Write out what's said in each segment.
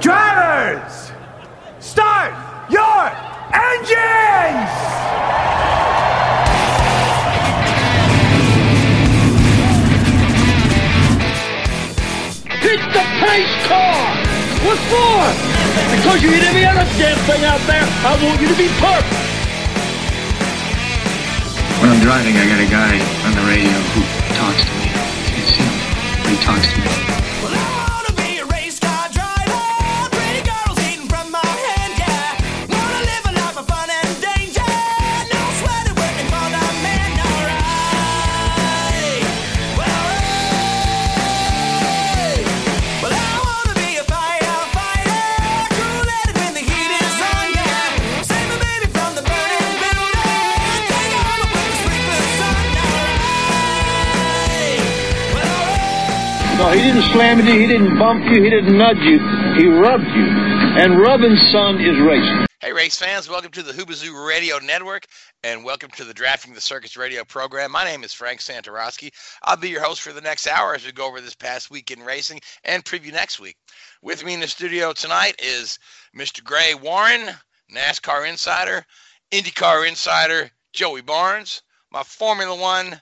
Drivers, start your engines! Hit the pace car! What for? Because you hit every other damn thing out there. I want you to be perfect. When I'm driving, I got a guy on the radio who talks to me. It's him. He talks to me. He didn't slam you, he didn't bump you, he didn't nudge you. He rubbed you. And rubbing, son, is racing. Hey, race fans, welcome to the Hoobazoo Radio Network and welcome to the Drafting the Circus radio program. My name is Frank Santoroski. I'll be your host for the next hour as we go over this past week in racing and preview next week. With me in the studio tonight is Mr. Gray Warren, NASCAR insider, IndyCar insider, Joey Barnes, my Formula One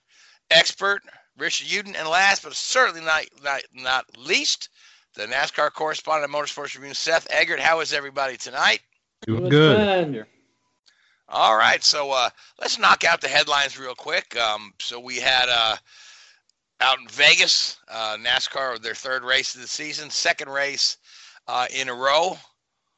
expert, Richard Uden, and last but certainly not, not, not least, the NASCAR correspondent at Motorsports Review, Seth Eggert. How is everybody tonight? Doing good. All right, so uh, let's knock out the headlines real quick. Um, so we had uh, out in Vegas, uh, NASCAR, their third race of the season, second race uh, in a row,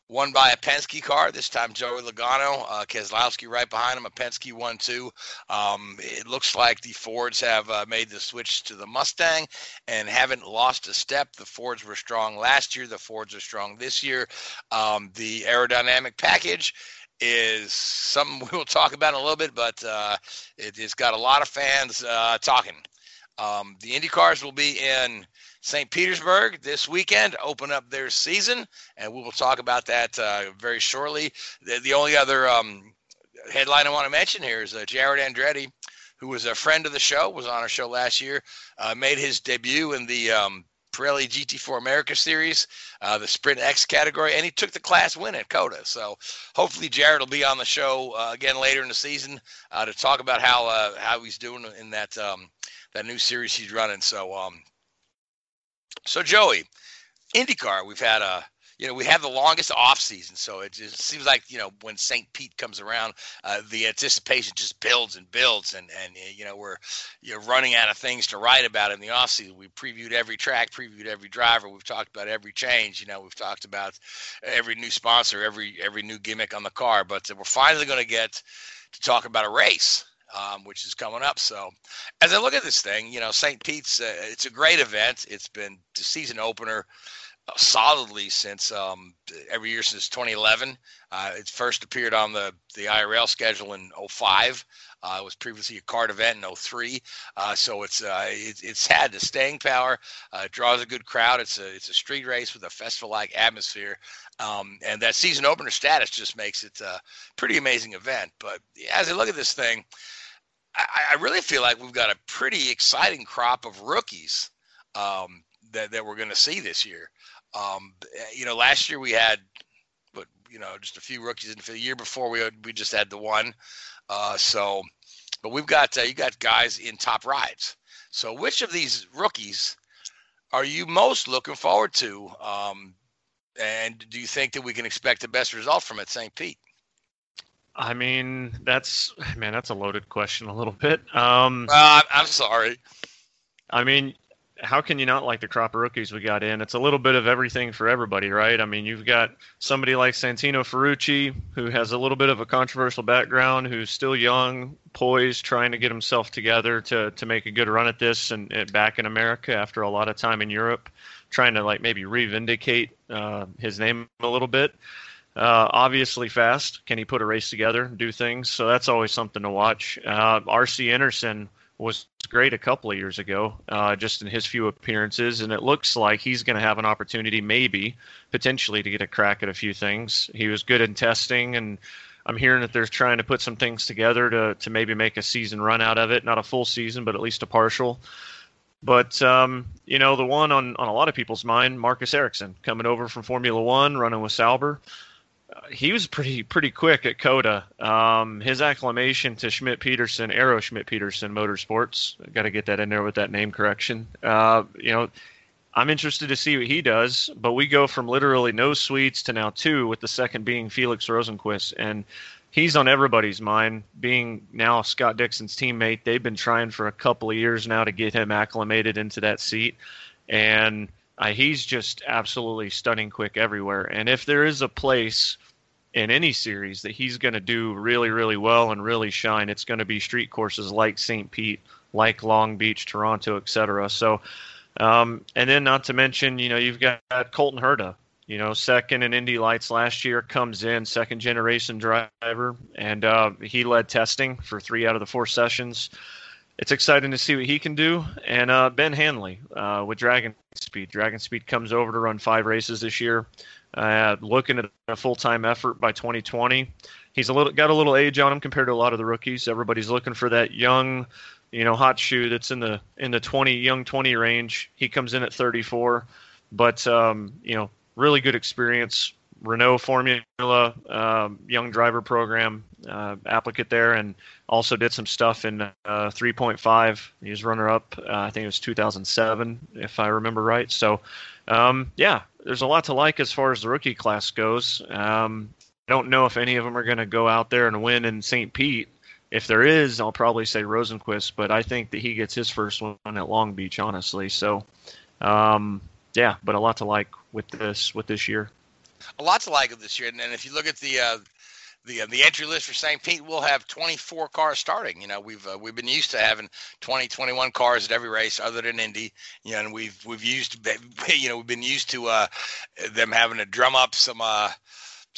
won by a Penske car. This time, Joey Logano, uh, Keselowski right behind him. A Penske one two. Um, it looks like the Fords have uh, made the switch to the Mustang and haven't lost a step. The Fords were strong last year. The Fords are strong this year. Um, the aerodynamic package is something we'll talk about in a little bit, but uh, it, has got a lot of fans uh, talking. Um, the Indy cars will be in St. Petersburg this weekend, open up their season, and we will talk about that uh, very shortly. The, the only other um, headline I want to mention here is uh, Jarett Andretti, who was a friend of the show, was on our show last year, uh, made his debut in the um, Pirelli GT4 America Series, uh, the Sprint X category, and he took the class win at COTA. So hopefully Jarett will be on the show uh, again later in the season uh, to talk about how uh, how he's doing in that um, that new series he's running. So um, so Joey, IndyCar, we've had a you know, we have the longest off season, so it just seems like you know when St. Pete comes around, uh, the anticipation just builds and builds, and and you know we're you know running out of things to write about in the off season. We previewed every track, previewed every driver. We've talked about every change. You know, we've talked about every new sponsor, every every new gimmick on the car. But we're finally going to get to talk about a race. Um, which is coming up. So, as I look at this thing, you know, St. Pete's, uh, it's a great event. It's been the season opener solidly since um, every year since 2011. Uh, it first appeared on the, the IRL schedule in 05. Uh, it was previously a CART event in 03. Uh, so it's uh, it, it's had the staying power. Uh, it draws a good crowd. It's a it's a street race with a festival-like atmosphere, um, and that season opener status just makes it a pretty amazing event. But as I look at this thing, I, I really feel like we've got a pretty exciting crop of rookies um, that that we're going to see this year. Um, you know, last year we had, but you know, just a few rookies, and for the year before we we just had the one. Uh, so, but we've got uh, you got guys in top rides. So, which of these rookies are you most looking forward to? Um, and do you think that we can expect the best result from at St. Pete? I mean, that's man, that's a loaded question a little bit. Um, uh, I'm sorry. I mean, how can you not like the crop of rookies we got in? It's a little bit of everything for everybody, right? I mean, you've got somebody like Santino Ferrucci, who has a little bit of a controversial background, who's still young, poised, trying to get himself together to to make a good run at this and, and back in America after a lot of time in Europe. trying to like maybe revindicate uh, his name a little bit. Uh, obviously fast. Can he put a race together and do things? So that's always something to watch. Uh, RC Enerson was great a couple of years ago, uh, just in his few appearances, and it looks like he's going to have an opportunity, maybe potentially, to get a crack at a few things. He was good in testing, and I'm hearing that they're trying to put some things together to to maybe make a season run out of it, not a full season, but at least a partial. But um, you know, the one on on a lot of people's mind, Marcus Ericsson, coming over from Formula One, running with Sauber he was pretty pretty quick at COTA. Um, his acclamation to Schmidt Peterson, Arrow Schmidt Peterson Motorsports, got to get that in there with that name correction. Uh, you know, I'm interested to see what he does. But we go from literally no Swedes to now two, with the second being Felix Rosenqvist, and he's on everybody's mind. Being now Scott Dixon's teammate, they've been trying for a couple of years now to get him acclimated into that seat, and uh, he's just absolutely stunning quick everywhere. And if there is a place in any series that he's going to do really, really well and really shine, it's going to be street courses like St. Pete, like Long Beach, Toronto, etc. So, um, and then not to mention, you know, you've got Colton Herta, you know, second in Indy Lights last year, comes in second generation driver, and uh, he led testing for three out of the four sessions it's exciting to see what he can do. And uh, Ben Hanley uh, with Dragon Speed. Dragon Speed comes over to run five races this year. Uh, looking at a full time effort by 2020. He's a little got a little age on him compared to a lot of the rookies. Everybody's looking for that young, you know, hot shoe that's in the in the 20 young 20 range. He comes in at 34, but um, you know, really good experience. Renault Formula um, Young Driver Program uh, applicant there, and also did some stuff in uh, 3.5. He was runner up, uh, I think it was 2007, if I remember right. So, um, yeah, there's a lot to like as far as the rookie class goes. Um, I don't know if any of them are going to go out there and win in St. Pete. If there is, I'll probably say Rosenqvist, but I think that he gets his first one at Long Beach, honestly. So, um, yeah, but a lot to like with this with this year a lot to like this year. And, and if you look at the uh, the uh, the entry list for St. Pete, we'll have 24 cars starting. You know, we've uh, we've been used to having 20, 21 cars at every race, other than Indy. You know, and we've we've used you know we've been used to uh, them having to drum up some. Uh,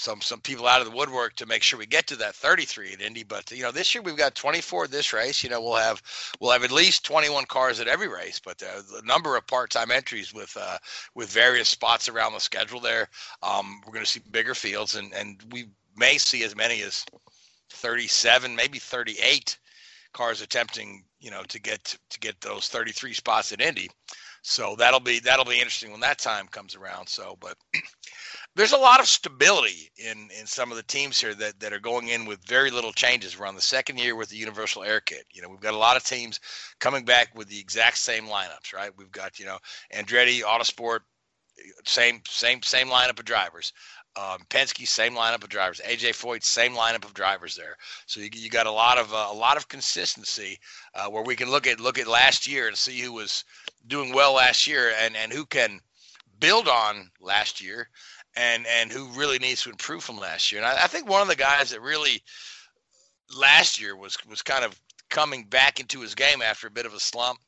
some some people out of the woodwork to make sure we get to that 33 at Indy. But you know, this year we've got 24 this race. You know, we'll have we'll have at least 21 cars at every race. But uh, the number of part-time entries with uh, with various spots around the schedule there, um, we're going to see bigger fields, and and we may see as many as 37, maybe 38 cars attempting you know to get to get those 33 spots at Indy. So that'll be that'll be interesting when that time comes around. So, but there's a lot of stability in in some of the teams here that that are going in with very little changes. We're on the second year with the Universal Aero Kit. You know, we've got a lot of teams coming back with the exact same lineups, right? We've got you know Andretti Autosport, same same same lineup of drivers. Um, Penske, same lineup of drivers. AJ Foyt, same lineup of drivers there. So you, you got a lot of uh, a lot of consistency uh, where we can look at look at last year and see who was doing well last year and and who can build on last year and and who really needs to improve from last year. And I, I think one of the guys that really last year was was kind of coming back into his game after a bit of a slump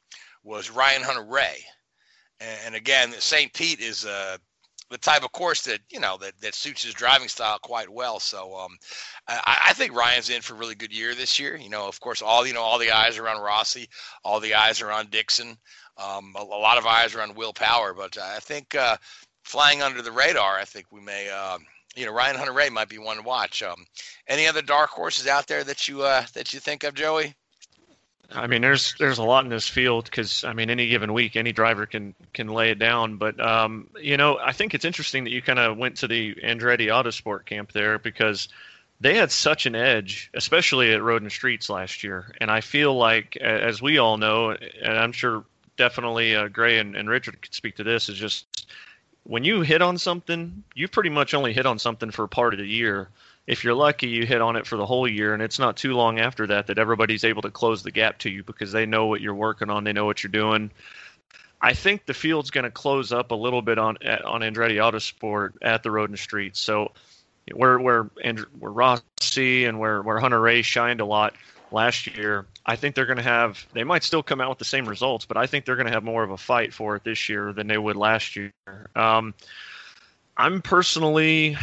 was Ryan Hunter-Reay. And, and again, St. Pete is uh, the type of course that you know that, that suits his driving style quite well. So um, I, I, think Ryan's in for a really good year this year. You know, of course, all you know, all the eyes are on Rossi, all the eyes are on Dixon. Um, a, a, lot of eyes are on Will Power, but I think uh, flying under the radar, I think we may, uh, you know, Ryan Hunter-Reay might be one to watch. Um, any other dark horses out there that you uh, that you think of, Joey? I mean, there's there's a lot in this field because I mean, any given week, any driver can can lay it down. But um, you know, I think it's interesting that you kind of went to the Andretti Autosport camp there because they had such an edge, especially at Road and Streets last year. And I feel like, as we all know, and I'm sure definitely uh, Gray and, and Richard could speak to this, is just when you hit on something, you pretty much only hit on something for part of the year. If you're lucky, you hit on it for the whole year, and it's not too long after that that everybody's able to close the gap to you because they know what you're working on, they know what you're doing. I think the field's going to close up a little bit on on Andretti Autosport at the Road and Street. So where where where Rossi and where where Hunter-Reay shined a lot, last year. I think they're going to have. They might still come out with the same results, but I think they're going to have more of a fight for it this year than they would last year. Um, I'm personally,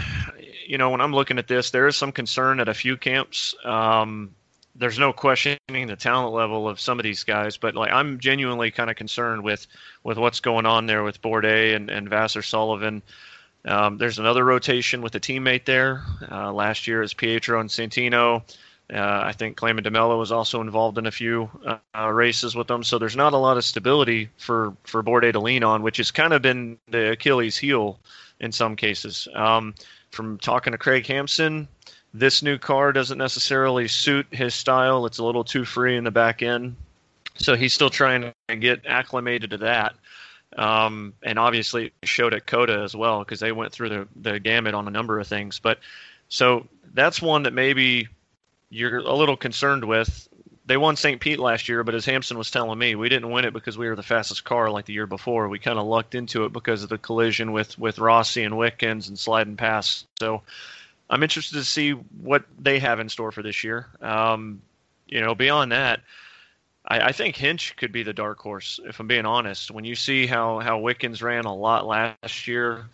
you know, when I'm looking at this, there is some concern at a few camps. Um, there's no questioning the talent level of some of these guys, but like I'm genuinely kind of concerned with with what's going on there with Bourdais and, and Vasser Sullivan. Um, there's another rotation with a teammate there. Uh, last year is Pietro and Santino. Uh, I think Claman DeMelo was also involved in a few uh, races with them. So there's not a lot of stability for, for Bourdais to lean on, which has kind of been the Achilles heel in some cases. Um, from talking to Craig Hampson, this new car doesn't necessarily suit his style. It's a little too free in the back end. So he's still trying to get acclimated to that. Um, and obviously showed at COTA as well because they went through the, the gamut on a number of things. But so that's one that maybe you're a little concerned with. They won St. Pete last year, but as Hampson was telling me, we didn't win it because we were the fastest car like the year before. We kind of lucked into it because of the collision with with Rossi and Wickens and sliding past. So I'm interested to see what they have in store for this year. Um, you know, beyond that, I, I, think Hinch could be the dark horse. If I'm being honest, when you see how how Wickens ran a lot last year,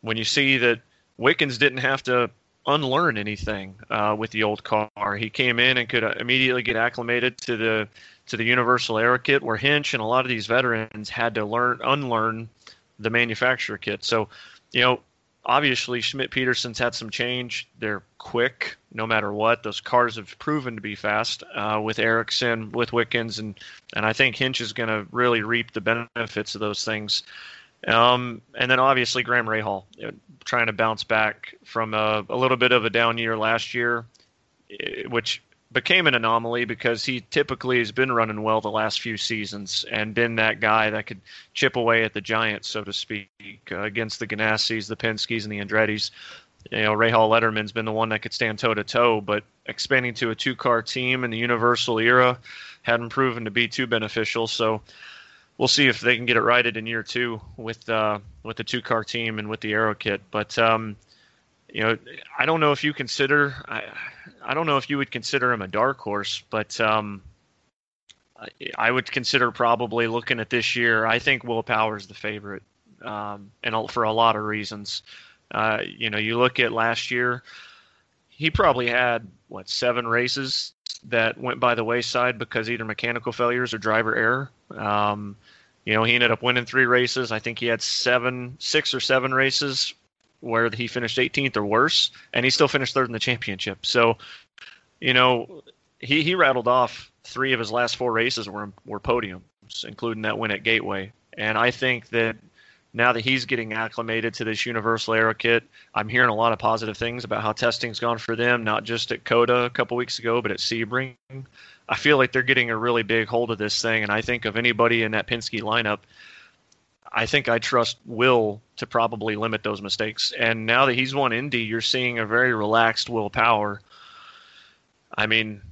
when you see that Wickens didn't have to unlearn anything uh, with the old car. He came in and could uh, immediately get acclimated to the to the Universal Aero kit, where Hinch and a lot of these veterans had to learn unlearn the manufacturer kit. So, you know, obviously Schmidt Peterson's had some change. They're quick, no matter what. Those cars have proven to be fast uh, with Ericsson, with Wickens, and and I think Hinch is going to really reap the benefits of those things. Um, and then obviously Graham Rahal trying to bounce back from a, a, little bit of a down year last year, eh, which became an anomaly because he typically has been running well the last few seasons and been that guy that could chip away at the Giants, so to speak, uh, against the Ganassis, the Penske's, and the Andretti's. You know, Rahal Letterman's been the one that could stand toe to toe, but expanding to a two car team in the Universal era hadn't proven to be too beneficial. So we'll see if they can get it righted in year two with uh, with the two car team and with the aero kit. But um, you know, I don't know if you consider I, I don't know if you would consider him a dark horse, but um, I, I would consider probably looking at this year. I think Will Power's the favorite, um, and for a lot of reasons. Uh, you know, you look at last year, he probably had what seven races that went by the wayside because either mechanical failures or driver error. Um, you know, he ended up winning three races. I think he had seven, six or seven races where he finished 18th or worse, and he still finished third in the championship. So, you know, he, he rattled off three of his last four races were were podiums, including that win at Gateway. And I think that now that he's getting acclimated to this universal aero kit, I'm hearing a lot of positive things about how testing's gone for them, not just at COTA a couple weeks ago, but at Sebring. I feel like they're getting a really big hold of this thing, and I think of anybody in that Penske lineup, I think I trust Will to probably limit those mistakes. And now that he's won Indy, you're seeing a very relaxed Will Power. I mean,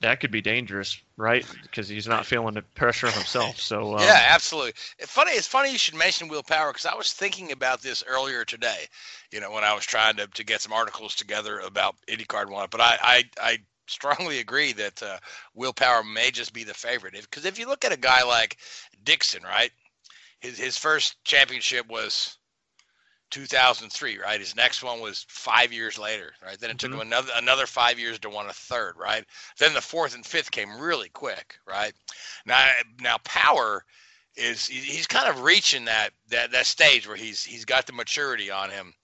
that could be dangerous, right? Because he's not feeling the pressure himself. So um, yeah, absolutely. It's funny. It's funny you should mention Will Power because I was thinking about this earlier today. You know, when I was trying to, to get some articles together about IndyCar and whatnot. But I I, I strongly agree that uh, Will Power may just be the favorite. Because if, if, you look at a guy like Dixon, right, his his first championship was 2003, right? His next one was five years later, right? Then it took mm-hmm. him another another five years to win a third, right? Then the fourth and fifth came really quick, right? Now now Power is he's kind of reaching that that that stage where he's he's got the maturity on him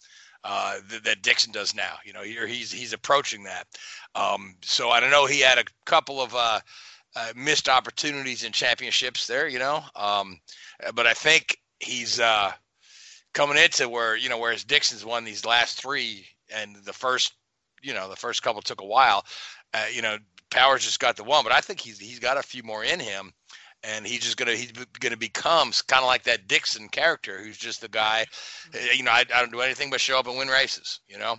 uh, that, that, Dixon does now. You know, he's he's approaching that. Um, so I don't know. He had a couple of uh, uh, missed opportunities in championships there. You know, um, but I think he's uh, coming into where you know whereas Dixon's won these last three, and the first you know the first couple took a while. Uh, you know, Powers just got the one, but I think he's he's got a few more in him and he's just gonna he's gonna become kind of like that Dixon character, who's just the guy. Eh, you know, I, I don't do anything but show up and win races. You know.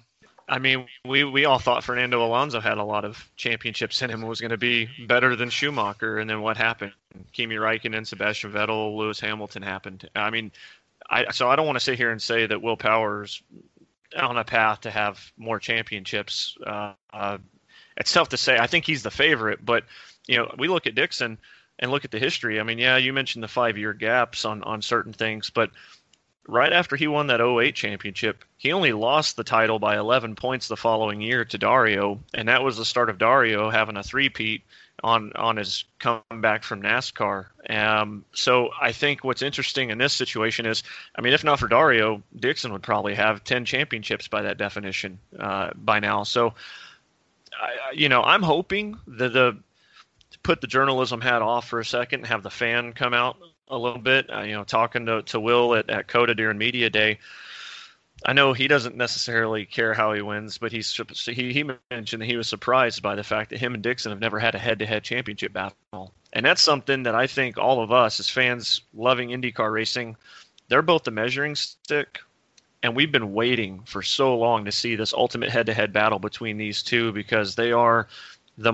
I mean, we, we all thought Fernando Alonso had a lot of championships in him and was going to be better than Schumacher. And then what happened? Kimi Raikkonen, Sebastian Vettel, Lewis Hamilton happened. I mean, I so I don't want to sit here and say that Will Powers is on a path to have more championships. Uh, uh, it's tough to say. I think he's the favorite, but you know, we look at Dixon and look at the history. I mean, yeah, you mentioned the five year gaps on on certain things, but right after he won that 08 championship, he only lost the title by 11 points the following year to Dario, and that was the start of Dario having a three-peat on on his comeback from NASCAR. Um, so I think what's interesting in this situation is, I mean, if not for Dario, Dixon would probably have 10 championships by that definition uh, by now. So, I, you know, I'm hoping that the put the journalism hat off for a second and have the fan come out a little bit. Uh, you know, talking to, to Will at, at COTA during media day, I know he doesn't necessarily care how he wins, but he's he, he mentioned that he was surprised by the fact that him and Dixon have never had a head-to-head championship battle, and that's something that I think all of us as fans loving IndyCar racing, they're both the measuring stick, and we've been waiting for so long to see this ultimate head-to-head battle between these two because they are the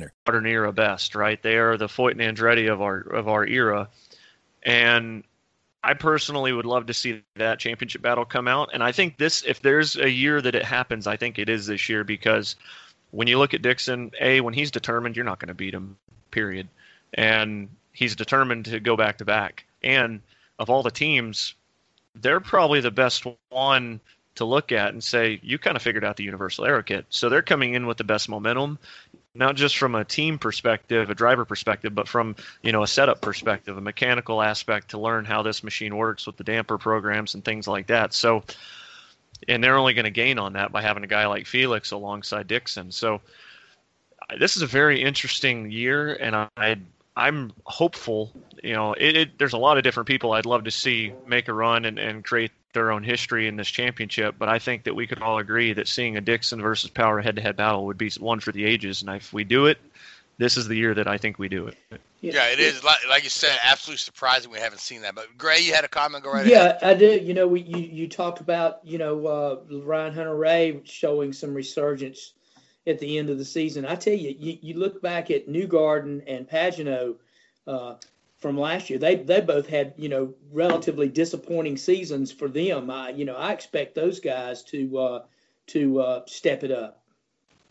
Modern era best, right? They are the Foyt and Andretti of our of our era, and I personally would love to see that championship battle come out. And I think this, if there's a year that it happens, I think it is this year because when you look at Dixon, a when he's determined, you're not going to beat him, period, and he's determined to go back to back. And of all the teams, they're probably the best one to look at and say you kind of figured out the universal aero kit. So they're coming in with the best momentum not just from a team perspective, a driver perspective, but from you know a setup perspective, a mechanical aspect to learn how this machine works with the damper programs and things like that. So, and they're only going to gain on that by having a guy like Felix alongside Dixon. So, this is a very interesting year, and I I'm hopeful. You know, it, it, there's a lot of different people I'd love to see make a run and, and create their own history in this championship. But I think that we could all agree that seeing a Dixon versus Power head-to-head battle would be one for the ages. And if we do it, this is the year that I think we do it. Yeah, it is like, like you said, absolutely surprising we haven't seen that. But Gray, you had a comment. Go right yeah, ahead. I did. You know, we you, you talked about you know uh, Ryan Hunter-Reay showing some resurgence at the end of the season. I tell you, you, you look back at Newgarden and Pagenaud. Uh, from last year. They they both had you know relatively disappointing seasons for them. I you know I expect those guys to uh, to uh, step it up.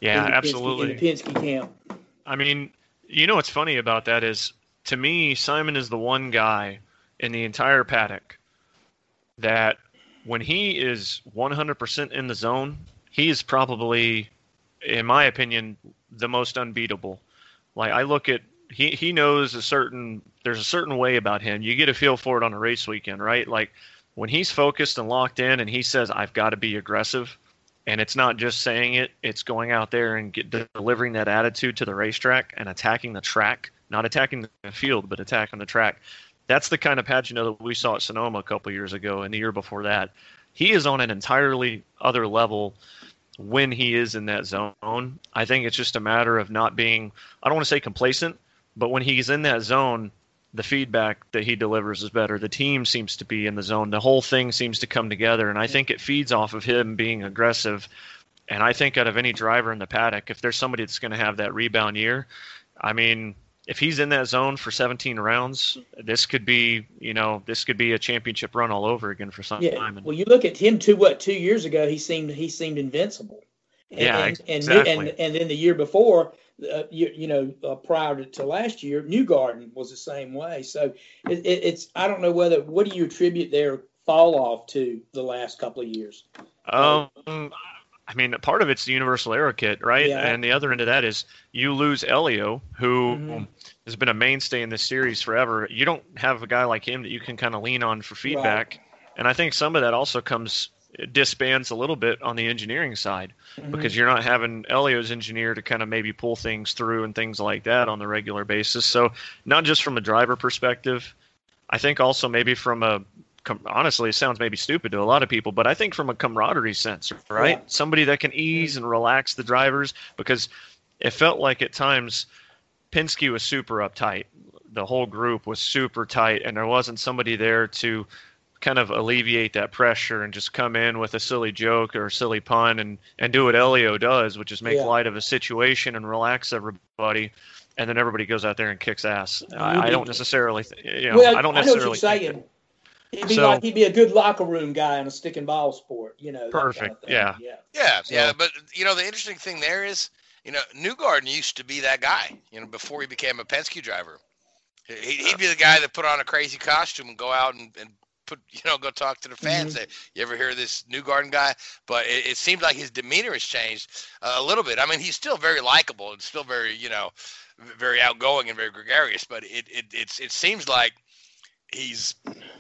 Yeah, in absolutely. Penske, in the Penske camp. I mean, you know what's funny about that is to me Simon is the one guy in the entire paddock that when he is 100% in the zone, he is probably in my opinion the most unbeatable. Like I look at he he knows a certain there's a certain way about him. You get a feel for it on a race weekend, right? Like when he's focused and locked in and he says I've got to be aggressive and it's not just saying it, it's going out there and get, delivering that attitude to the racetrack and attacking the track, not attacking the field, but attacking the track. That's the kind of Pagenaud that we saw at Sonoma a couple years ago and the year before that. He is on an entirely other level when he is in that zone. I think it's just a matter of not being, I don't want to say complacent, but when he's in that zone, the feedback that he delivers is better. The team seems to be in the zone. The whole thing seems to come together, and I think it feeds off of him being aggressive. And I think out of any driver in the paddock, if there's somebody that's going to have that rebound year, I mean, if he's in that zone for 17 rounds, this could be, you know, this could be a championship run all over again for some yeah. time. And, well, you look at him two what two years ago, he seemed he seemed invincible. And, yeah, and, exactly. And, and then the year before, uh, you, you, know, uh, prior to, to, last year, Newgarden was the same way. So it, it, it's I don't know whether what do you attribute their fall off to the last couple of years. Um, I mean, part of it's the universal aero kit, right? Yeah. And the other end of that is you lose Helio, who Mhm. has been a mainstay in this series forever. You don't have a guy like him that you can kind of lean on for feedback. And I think some of that also comes it disbands a little bit on the engineering side Mhm. because you're not having Helio's engineer to kind of maybe pull things through and things like that on the regular basis. So not just from a driver perspective, I think also maybe from a honestly, it sounds maybe stupid to a lot of people, but I think from a camaraderie sense, right? Yeah. Somebody that can ease and relax the drivers because it felt like at times Penske was super uptight. The whole group was super tight, and there wasn't somebody there to kind of alleviate that pressure and just come in with a silly joke or a silly pun and, and do what Helio does, which is make Yeah. light of a situation and relax everybody. And then everybody goes out there and kicks ass. I, I mm-hmm. don't necessarily, th- you know, well, I don't know what you're necessarily think saying. He'd be So- like he'd be a good locker room guy in a stick and ball sport, you know. that kind of Perfect, yeah. yeah. Yeah, So- yeah, but you know the interesting thing there is, you know, Newgarden used to be that guy. You know, before he became a Penske driver, He- he'd be the guy that put on a crazy costume and go out and, and put, you know, go talk to the fans. Say, you ever hear of this Newgarden guy? But it, it seems like his demeanor has changed uh, a little bit. I mean, he's still very likable and still very, you know, very outgoing and very gregarious. But it it it's it seems like he's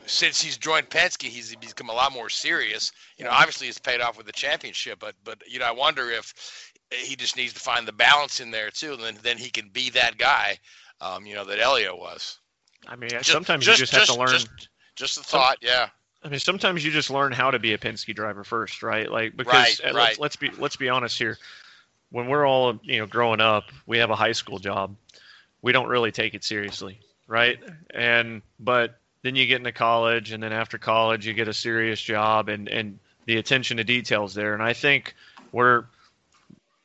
since he's joined Penske, he's become a lot more serious. You know, obviously it's paid off with the championship, but but you know, I wonder if he just needs to find the balance in there too, and then then he can be that guy, um, you know, that Helio was. I mean, sometimes you just have to learn. Just, just a thought, yeah. I mean, sometimes you just learn how to be a Penske driver first, right? Like because Right, uh, right. let's, let's be let's be honest here. When we're all you know growing up, we have a high school job. We don't really take it seriously, right? And but then you get into college, and then after college, you get a serious job, and and the attention to details there. And I think where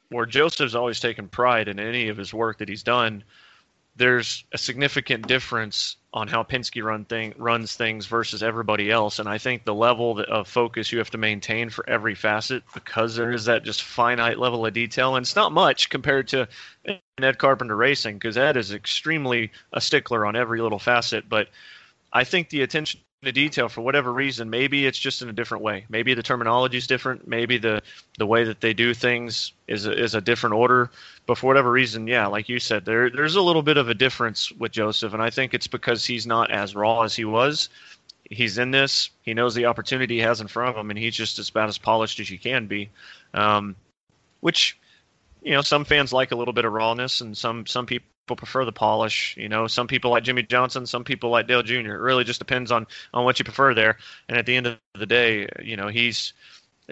where Josef's always taken pride in any of his work that he's done, there's a significant difference on how Penske run thing runs things versus everybody else, and I think the level of focus you have to maintain for every facet because there is that just finite level of detail, and it's not much compared to Ed Carpenter Racing because Ed is extremely a stickler on every little facet, but I think the attention detail for whatever reason, maybe it's just in a different way. Maybe the terminology is different. Maybe the the way that they do things is a, is a different order. But for whatever reason, yeah, like you said, there there's a little bit of a difference with Josef, and I think it's because he's not as raw as he was. He's in this. He knows the opportunity he has in front of him, and he's just as about as polished as you can be. Um, which, you know, some fans like a little bit of rawness, and some some people prefer the polish. You know, some people like Jimmie Johnson, some people like Dale Jr. It really just depends on on what you prefer there. And at the end of the day, you know, he's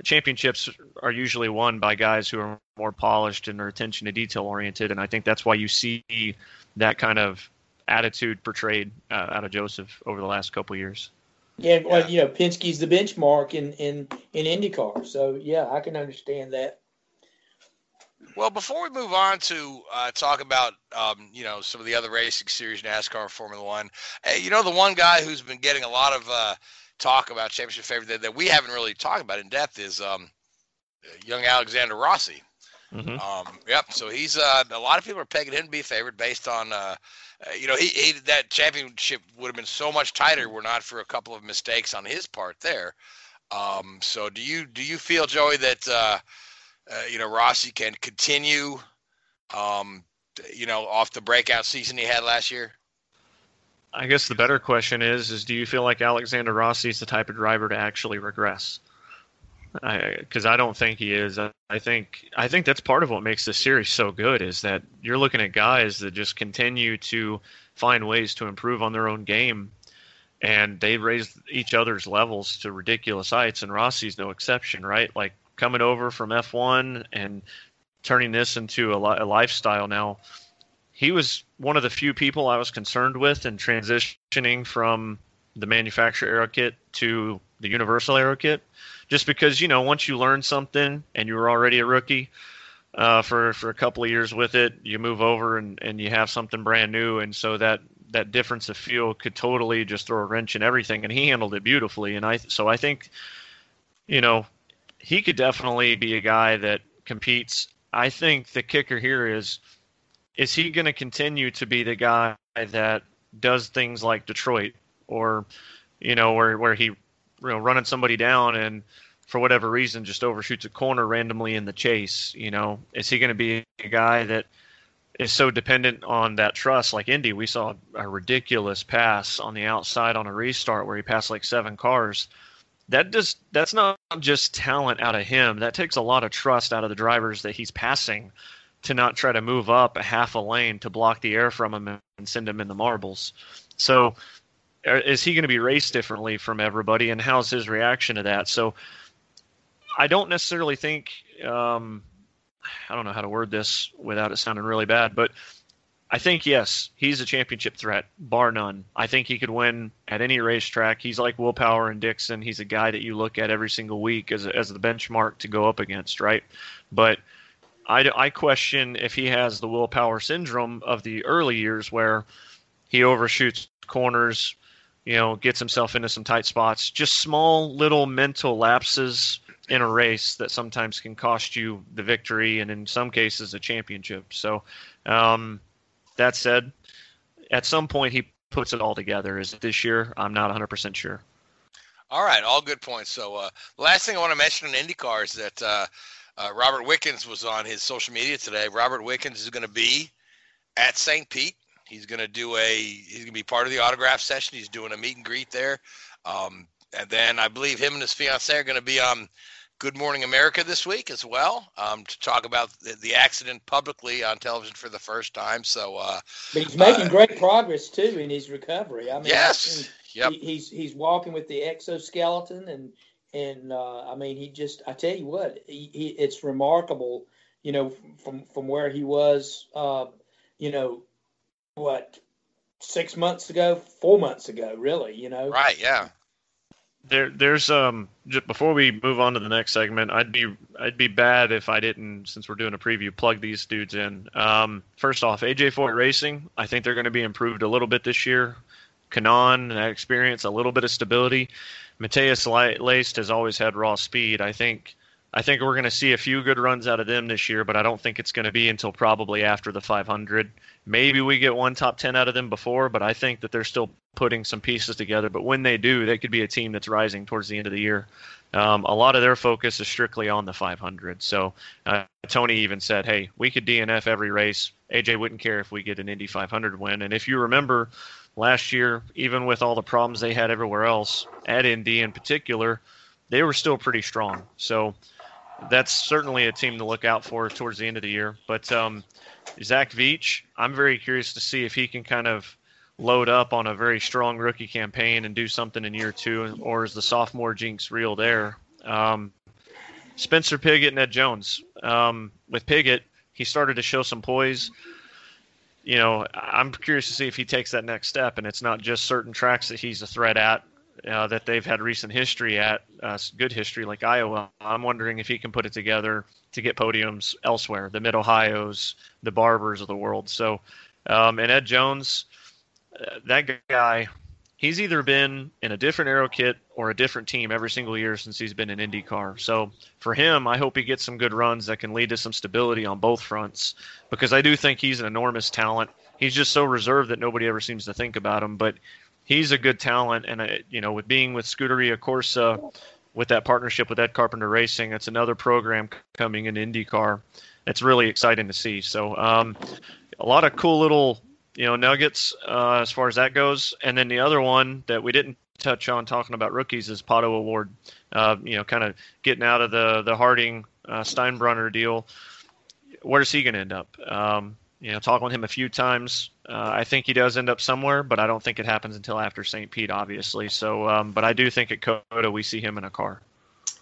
championships are usually won by guys who are more polished and are attention to detail oriented, and I think that's why you see that kind of attitude portrayed uh, out of Josef over the last couple years. Yeah, well, you know, Penske's the benchmark in in in IndyCar, so yeah, I can understand that. Well, before we move on to uh, talk about um, you know some of the other racing series, NASCAR, Formula One, hey, you know the one guy who's been getting a lot of uh, talk about championship favorite that, that we haven't really talked about in depth is um, young Alexander Rossi. Mhm. Um, yep. So he's uh, a lot of people are pegging him to be a favorite based on uh, uh, you know he, he that championship would have been so much tighter were not for a couple of mistakes on his part there. Um, so do you do you feel Joey that uh, you know Rossi can continue um, you know off the breakout season he had last year? I guess the better question is: is do you feel like Alexander Rossi is the type of driver to actually regress? Because I, don't think he is. I, I think I think that's part of what makes this series so good is that you're looking at guys that just continue to find ways to improve on their own game, and they raise each other's levels to ridiculous heights. And Rossi's no exception, right? Like coming over from F1 and turning this into a, a lifestyle now. He was one of the few people I was concerned with in transitioning from the manufacturer aero kit to the universal aero kit, just because you know once you learn something and you were already a rookie uh, for for a couple of years with it, you move over and, and you have something brand new, and so that that difference of feel could totally just throw a wrench in everything, and he handled it beautifully, and I so I think you know he could definitely be a guy that competes. I think the kicker here is is he going to continue to be the guy that does things like Detroit or you know where where he you know running somebody down and for whatever reason just overshoots a corner randomly in the chase you know? Is he going to be a guy that is so dependent on that trust? Like Indy we saw a ridiculous pass on the outside on a restart where he passed like seven cars that just that's not just talent out of him that takes a lot of trust out of the drivers that he's passing to not try to move up a half a lane to block the air from him and send him in the marbles. So, is he going to be raced differently from everybody, and how's his reaction to that? So, I don't necessarily think um, I don't know how to word this without it sounding really bad, but I think yes, he's a championship threat, bar none. I think he could win at any racetrack. He's like Will Power and Dixon. He's a guy that you look at every single week as a, as the benchmark to go up against, right? But I, I question if he has the willpower syndrome of the early years where he overshoots corners, you know, gets himself into some tight spots, just small little mental lapses in a race that sometimes can cost you the victory and in some cases a championship. So, um, that said, at some point he puts it all together. Is it this year? I'm not 100% sure. All right, all good points. So, uh, last thing I want to mention on IndyCar is that uh, uh, Robert Wickens was on his social media today. Robert Wickens is going to be at St. Pete. He's going to do a. He's going to be part of the autograph session. He's doing a meet and greet there, um, and then I believe him and his fiance are going to be on Good Morning America this week as well um, to talk about the, the, accident publicly on television for the first time. So, uh, but he's making uh, great progress too in his recovery. I mean, yes, yep. He, he's he's walking with the exoskeleton, and and uh, I mean, he just I tell you what, he, he, it's remarkable. You know, from from where he was, uh, you know, what six months ago, four months ago, really. You know, right? Yeah there there's um just before we move on to the next segment i'd be i'd be bad if i didn't since we're doing a preview plug these dudes in. Um first off aj foyt racing i think they're going to be improved a little bit this year. Kanaan, that experience a little bit of stability. Matheus leist has always had raw speed. I think I think we're going to see a few good runs out of them this year, but I don't think it's going to be until probably after the 500. Maybe we get one top 10 out of them before, but I think that they're still putting some pieces together. But when they do, they could be a team that's rising towards the end of the year. Um, a lot of their focus is strictly on the 500. So uh, Tony even said, hey, we could DNF every race. AJ wouldn't care if we get an Indy 500 win. And if you remember last year, even with all the problems they had everywhere else, at Indy in particular, they were still pretty strong. So that's certainly a team to look out for towards the end of the year. But um, Zach Veach, I'm very curious to see if he can kind of load up on a very strong rookie campaign and do something in year two, or is the sophomore jinx real there? Um, Spencer Pigot and Ed Jones. Um, with Pigot, he started to show some poise. You know, I'm curious to see if he takes that next step, and it's not just certain tracks that he's a threat at uh, that they've had recent history at, uh, good history like Iowa. I'm wondering if he can put it together to get podiums elsewhere, the Mid Ohio's, the Barbers of the world. So, um, and Ed Jones, uh, that guy, he's either been in a different aero kit or a different team every single year since he's been in IndyCar. So for him, I hope he gets some good runs that can lead to some stability on both fronts because I do think he's an enormous talent. He's just so reserved that nobody ever seems to think about him, but he's a good talent, and uh, you know, with being with Scuderia Corsa, with that partnership with Ed Carpenter Racing, it's another program coming in IndyCar. It's really exciting to see. So, um, a lot of cool little you know nuggets uh, as far as that goes. And then the other one that we didn't touch on talking about rookies is Pato O'Ward. Uh, you know, kind of getting out of the the Harding uh, Steinbrenner deal. Where's he going to end up? Um, you know, talking with him a few times. Uh, I think he does end up somewhere, but I don't think it happens until after St. Pete, obviously. So, um, but I do think at COTA we see him in a car.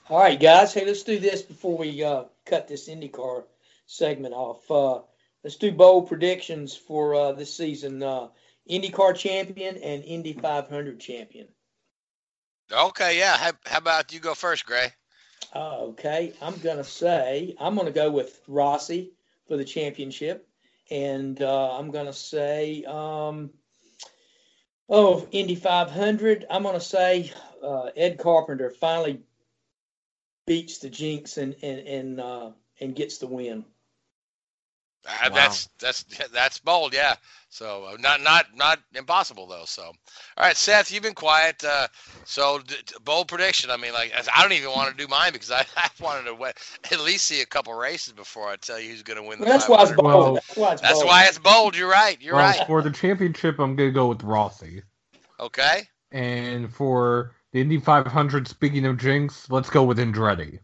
All right, guys. Hey, let's do this before we uh, cut this IndyCar segment off. Uh, let's do bold predictions for uh, this season. Uh, IndyCar champion and Indy 500 champion. Okay, yeah. How, how about you go first, Gray? Uh, okay, I'm gonna say I'm gonna go with Rossi for the championship and uh, I'm going to say, um, oh, Indy 500. I'm going to say uh, Ed Carpenter finally beats the Jinx and and and uh, and gets the win. Uh, wow. That's that's that's bold, yeah. So uh, not not not impossible though. So, all right, Seth, you've been quiet. Uh, so d- d- bold prediction. I mean, like I don't even want to do mine because I, I wanted to win, at least see a couple races before I tell you who's going to win the. That's why it's bold. Well, that's why it's that's bold. why it's bold. You're right. You're well, right. For the championship, I'm going to go with Rossi. Okay. And for the Indy 500, speaking of Jinx, let's go with Andretti.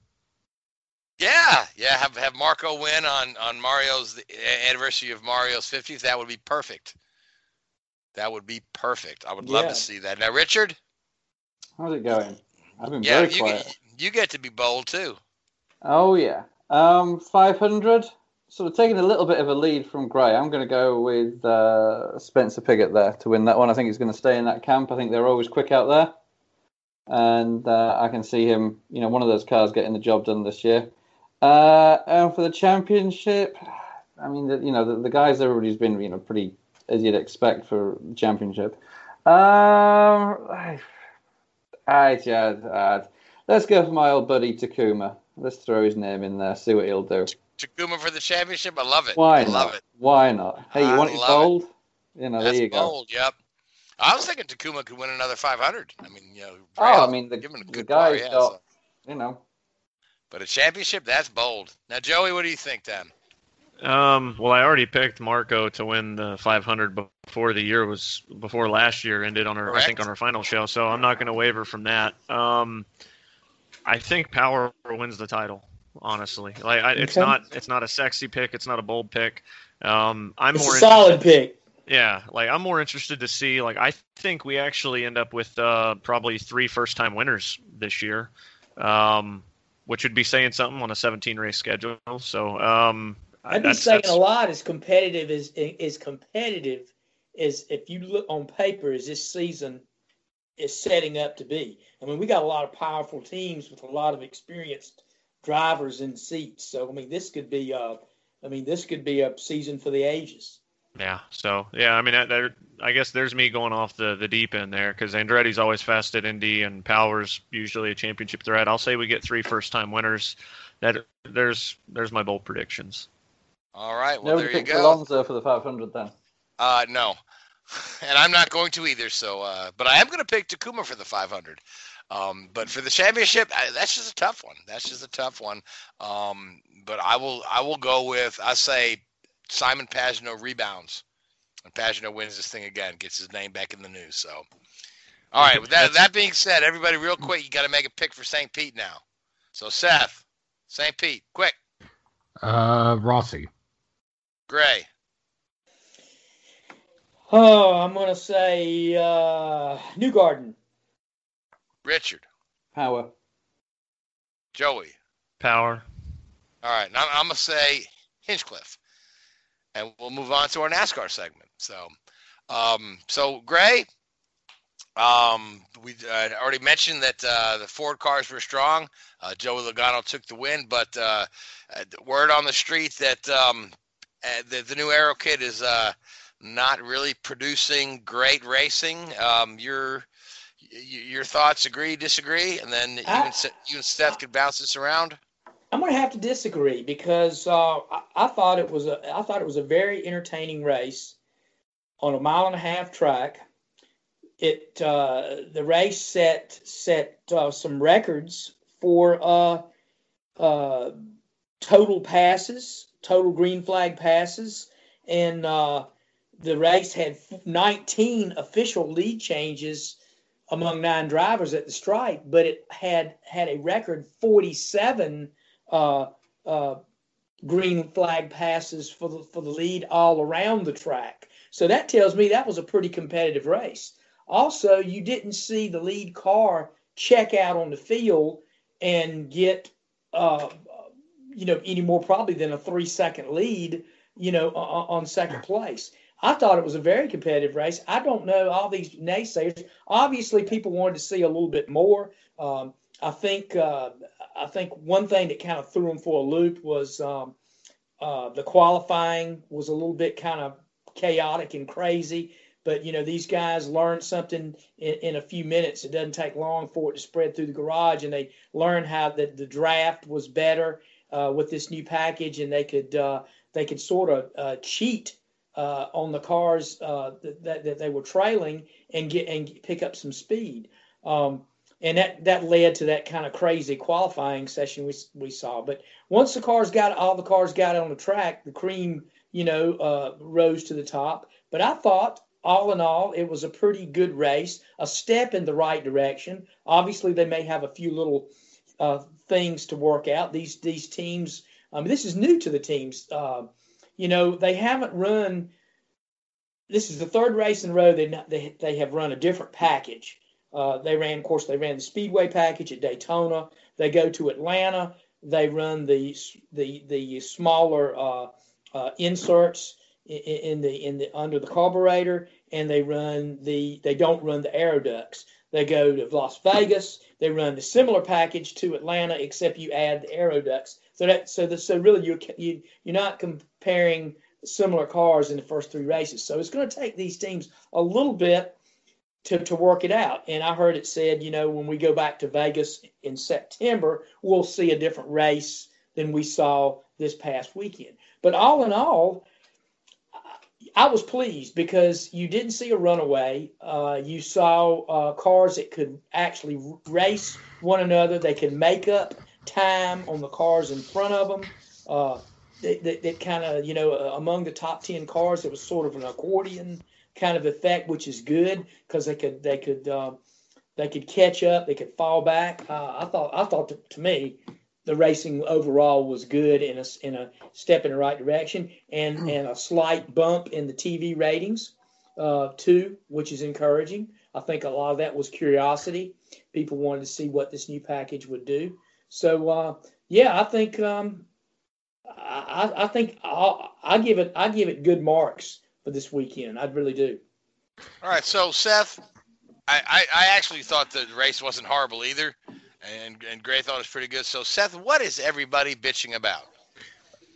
Yeah, yeah. Have have Marco win on on Mario's the anniversary of Mario's 50th. That would be perfect. That would be perfect. I would love yeah. to see that. Now, Richard. How's it going? I've been yeah, very you quiet. Get, you get to be bold too. Oh yeah. Um, 500. Sort of taking a little bit of a lead from Gray. I'm going to go with uh, Spencer Pigot there to win that one. I think he's going to stay in that camp. I think they're always quick out there. And uh, I can see him, you know, one of those cars getting the job done this year. Uh, and for the championship, I mean, the, you know, the, the guys everybody's been, you know, pretty as you'd expect for championship. Um, I, I, yeah, let's go for my old buddy Takuma. Let's throw his name in there, see what he'll do. Takuma for the championship. I love it. Why I not? love it. Why not? Hey, you I want it bold? You know, That's there you go. bold. Yep. I was thinking Takuma could win another 500. I mean, you know, Oh, I mean, the, give him a the guy's yeah, got, so- you know, But a championship, that's bold. Now, Joey, what do you think then? Um, well, I already picked Marco to win the 500 before the year was before last year ended on our I think on our final show. So I'm not going to waver from that. Um, I think Power wins the title. Honestly, like I, it's Okay. not it's not a sexy pick. It's not a bold pick. Um, I'm It's more a solid pick. Yeah, like I'm more interested to see. Like I think we actually end up with uh, probably three first-time winners this year, um, which would be saying something on a 17 race schedule. So um, I'd be saying a lot as competitive as as competitive as if you look on paper as this season is setting up to be. I mean, we got a lot of powerful teams with a lot of experienced drivers in seats. So I mean, this could be uh, I mean, this could be a season for the ages. Yeah. So yeah, I mean, that, there, I guess there's me going off the, the deep end there because Andretti's always fast at Indy and Power's usually a championship threat. I'll say we get three first time winners. That there's there's my bold predictions. All right. Well, nobody there you picked go. Alonso for the 500 then. Uh, no, and I'm not going to either. So, uh, but I am going to pick Takuma for the 500. Um, but for the championship, I, that's just a tough one. That's just a tough one. Um, but I will, I will go with, I say, Simon Pagenaud rebounds, and Pagenaud wins this thing again, gets his name back in the news. So, all right. With that, that being said, everybody, real quick, you got to make a pick for St. Pete now. So, Seth, St. Pete, quick, Uh, Rossi. Gray, Oh, I'm gonna say uh, Newgarden. Richard, Power. Joey. Power. All right, now I'm gonna say Hinchcliffe, and we'll move on to our NASCAR segment. So, um, so Gray, um, we uh, already mentioned that uh, the Ford cars were strong. Uh, Joey Logano took the win, but uh, word on the street that um, uh, the, the new Aero kit is uh, not really producing great racing. Um, your your thoughts agree, disagree, and then you and, you and Steph could bounce this around. I'm going to have to disagree because uh, I, I thought it was a I thought it was a very entertaining race on a mile and a half track. It uh, the race set set uh, some records for uh, uh, total passes, total green flag passes, and uh, the race had 19 official lead changes among nine drivers at the stripe, but it had had a record 47 uh, uh, green flag passes for the for the lead all around the track. So that tells me that was a pretty competitive race. Also, you didn't see the lead car check out on the field and get uh, you know any more probably than a three second lead you know on, on second place. I thought it was a very competitive race. I don't know all these naysayers. Obviously, people wanted to see a little bit more. Um, I think uh, I think one thing that kind of threw them for a loop was um, uh, the qualifying was a little bit kind of chaotic and crazy. But you know these guys learned something in, in a few minutes. It doesn't take long for it to spread through the garage, and they learned how that the draft was better uh, with this new package, and they could uh, they could sort of uh, cheat uh, on the cars uh, that, that, that they were trailing and get and pick up some speed. Um, and that, that led to that kind of crazy qualifying session we, we saw. But once the cars got all the cars got on the track, the cream you know uh, rose to the top. But I thought all in all it was a pretty good race, a step in the right direction. Obviously they may have a few little uh, things to work out. These these teams. Mean, this is new to the teams. Uh, you know, they haven't run. This is the third race in a row they they they have run a different package. Uh, they ran, of course, they ran the Speedway package at Daytona. They go to Atlanta. they run the the the smaller uh, uh, inserts in, in the in the under the carburetor, and they run the they don't run the air ducts. They go to Las Vegas. They run the similar package to Atlanta, except you add the aeroducts. So that so the, so really you're you, you're not comparing similar cars in the first three races. So it's going to take these teams a little bit to, to work it out. And I heard it said, you know, when we go back to Vegas in September, we'll see a different race than we saw this past weekend. But all in all, I was pleased because you didn't see a runaway. Uh, you saw uh, cars that could actually race one another. They could make up time on the cars in front of them. Uh, that, that, that kind of, you know, uh, among the top 10 cars, it was sort of an accordion kind of effect, which is good because they could they could uh, they could catch up, they could fall back. Uh, I thought I thought to, to, me the racing overall was good in a in a step in the right direction and mm. and a slight bump in the TV ratings uh, too, which is encouraging. I think a lot of that was curiosity. People wanted to see what this new package would do. So uh, yeah, I think um, I, I think I'll, I give it I give it good marks for this weekend. I really do. All right, so Seth, I, I, I actually thought the race wasn't horrible either, and and Gray thought it was pretty good. So Seth, what is everybody bitching about?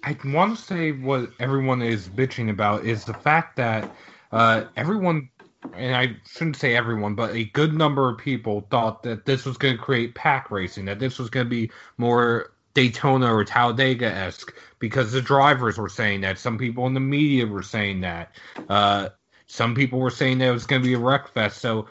I want to say what everyone is bitching about is the fact that uh, everyone, and I shouldn't say everyone, but a good number of people thought that this was going to create pack racing, that this was going to be more Daytona or Talladega esque because the drivers were saying that. Some people in the media were saying that. Uh, some people were saying that it was going to be a wreck fest. So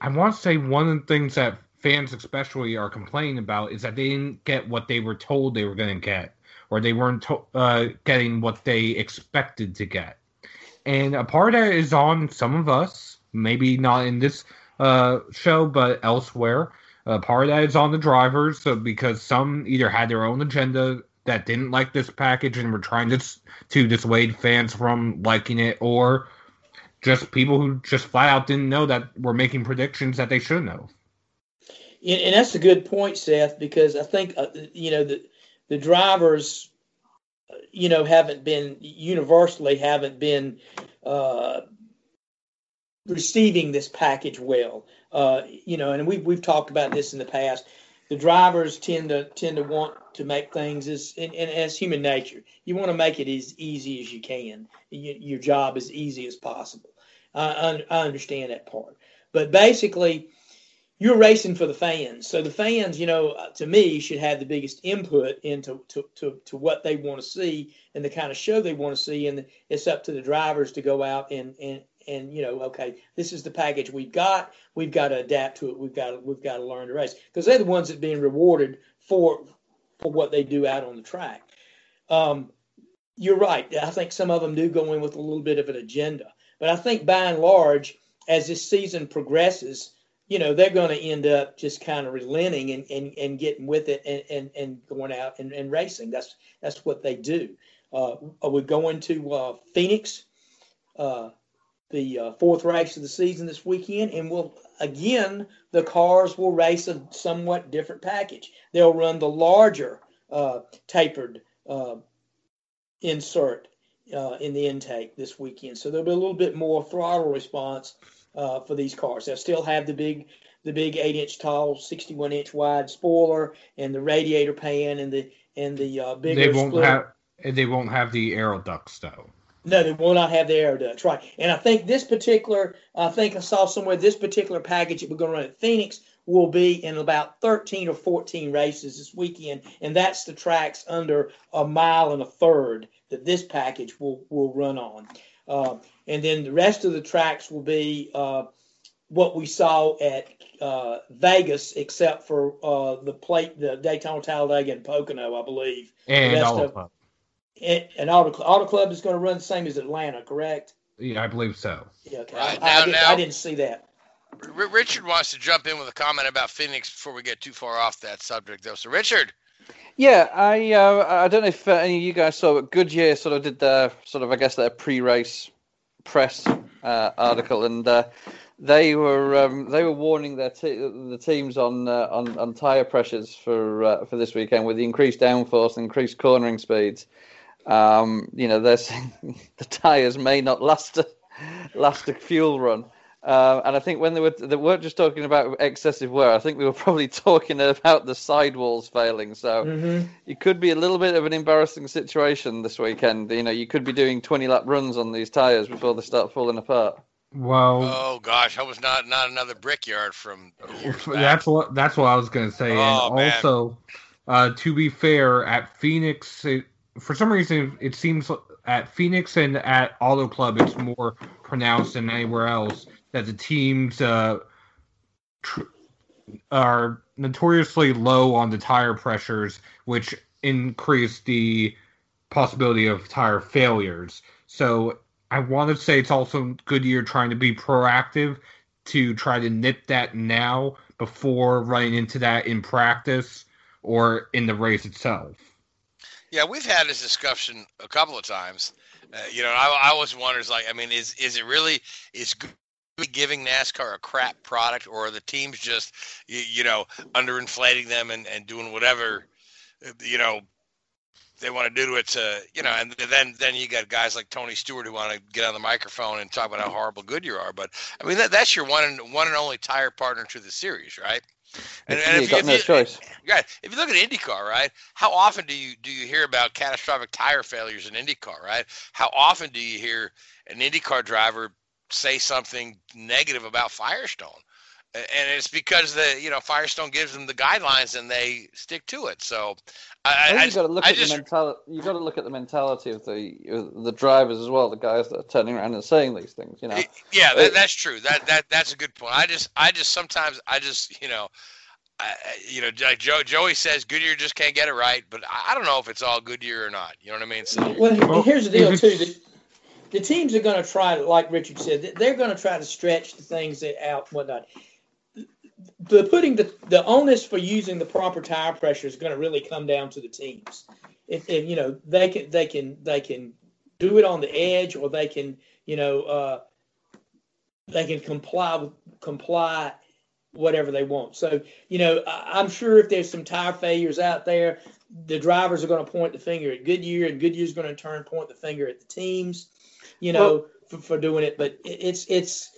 I want to say one of the things that fans, especially, are complaining about is that they didn't get what they were told they were going to get, or they weren't to- uh, getting what they expected to get. And a part of that is on some of us, maybe not in this uh, show, but elsewhere. Uh, part of that is on the drivers so because some either had their own agenda that didn't like this package and were trying to to dissuade fans from liking it, or just people who just flat out didn't know that were making predictions that they should know. And that's a good point, Seth, because I think uh, you know the the drivers, you know, haven't been universally haven't been uh, receiving this package well. Uh, you know, and we've we've talked about this in the past. The drivers tend to tend to want to make things as and, and as human nature. You want to make it as easy as you can. You, your job as easy as possible. I, I understand that part, but basically, you're racing for the fans. So the fans, you know, uh, to me, should have the biggest input into to, to, to what they want to see and the kind of show they want to see. And it's up to the drivers to go out and, and, and you know, okay, this is the package we've got. We've got to adapt to it. We've got to, we've got to learn to race because they're the ones that are being rewarded for for what they do out on the track. Um, you're right. I think some of them do go in with a little bit of an agenda, but I think by and large, as this season progresses, you know, they're going to end up just kind of relenting and, and, and getting with it and, and, and going out and, and racing. That's that's what they do. Uh, we're going to uh, Phoenix uh, the uh, fourth race of the season this weekend, and will again the cars will race a somewhat different package. They'll run the larger uh, tapered uh, insert uh, in the intake this weekend, so there'll be a little bit more throttle response uh, for these cars. They'll still have the big the big eight inch tall, sixty one inch wide spoiler and the radiator pan and the and the uh, bigger. They won't split. have they won't have the aero ducts though. No, they will not have the air ducts, right? And I think this particular, I think I saw somewhere this particular package that we're going to run at Phoenix will be in about 13 or 14 races this weekend, and that's the tracks under a mile and a third that this package will will run on. Uh, and then the rest of the tracks will be uh, what we saw at uh, Vegas, except for uh, the plate, the Daytona, Talladega, and Pocono, I believe. And all of, and Auto, Auto Club is going to run the same as Atlanta, correct? Yeah, I believe so. Yeah, okay. Right, now, I, did, now, I didn't see that. Richard wants to jump in with a comment about Phoenix before we get too far off that subject, though. So, Richard. Yeah, I uh, I don't know if uh, any of you guys saw, but Goodyear sort of did the sort of I guess their pre-race press uh, article, and uh, they were um, they were warning their te- the teams on uh, on on tire pressures for uh, for this weekend with the increased downforce and increased cornering speeds. Um, you know, they're saying the tires may not last a, last a fuel run. Uh, and I think when they were they weren't just talking about excessive wear. I think we were probably talking about the sidewalls failing. So Mhm. it could be a little bit of an embarrassing situation this weekend. You know, you could be doing 20 lap runs on these tires before they start falling apart. Well, Oh gosh, hope was not not another brickyard from. that's what that's what I was gonna say. Oh, and man. also, uh, to be fair, at Phoenix, it, for some reason, it seems at Phoenix and at Auto Club, it's more pronounced than anywhere else that the teams uh, tr- are notoriously low on the tire pressures, which increase the possibility of tire failures. So I want to say it's also Goodyear trying to be proactive to try to nip that now before running into that in practice or in the race itself. Yeah, we've had this discussion a couple of times. Uh, you know, I, I always wonders like, I mean, is is it really is giving NASCAR a crap product, or are the teams just you, you know underinflating them and, and doing whatever uh, you know they want to do to it to you know, and then then you got guys like Tony Stewart who want to get on the microphone and talk about how horrible Goodyear are. But I mean, that, that's your one and one and only tire partner to the series, right? And, and you if, got if no you, choice. yeah, if you look at IndyCar, right? How often do you do you hear about catastrophic tire failures in IndyCar, right? How often do you hear an IndyCar driver say something negative about Firestone? A- And it's because the you know Firestone gives them the guidelines and they stick to it. So I, I I, think you've got to look I at just the mentality. You've got to look at the mentality of the the drivers as well, the guys that are turning around and saying these things. You know, yeah, Uh, that, that's true. That that that's a good point. I just I just sometimes I just you know. I, I- you know, like Joe, Joey says Goodyear just can't get it right, but I I don't know if it's all Goodyear or not. You know what I mean? So, Well, Well, here's the deal too. it's- The, the teams are going to try to, like Richard said, they're going to try to stretch the things out and whatnot. The putting the, the onus for using the proper tire pressure is going to really come down to the teams. If, if you know they can they can they can do it on the edge, or they can you know uh, they can comply with comply whatever they want. So you know I, I'm sure if there's some tire failures out there, the drivers are going to point the finger at Goodyear, and Goodyear's going to turn point the finger at the teams, you know, for, for doing it. But it, it's it's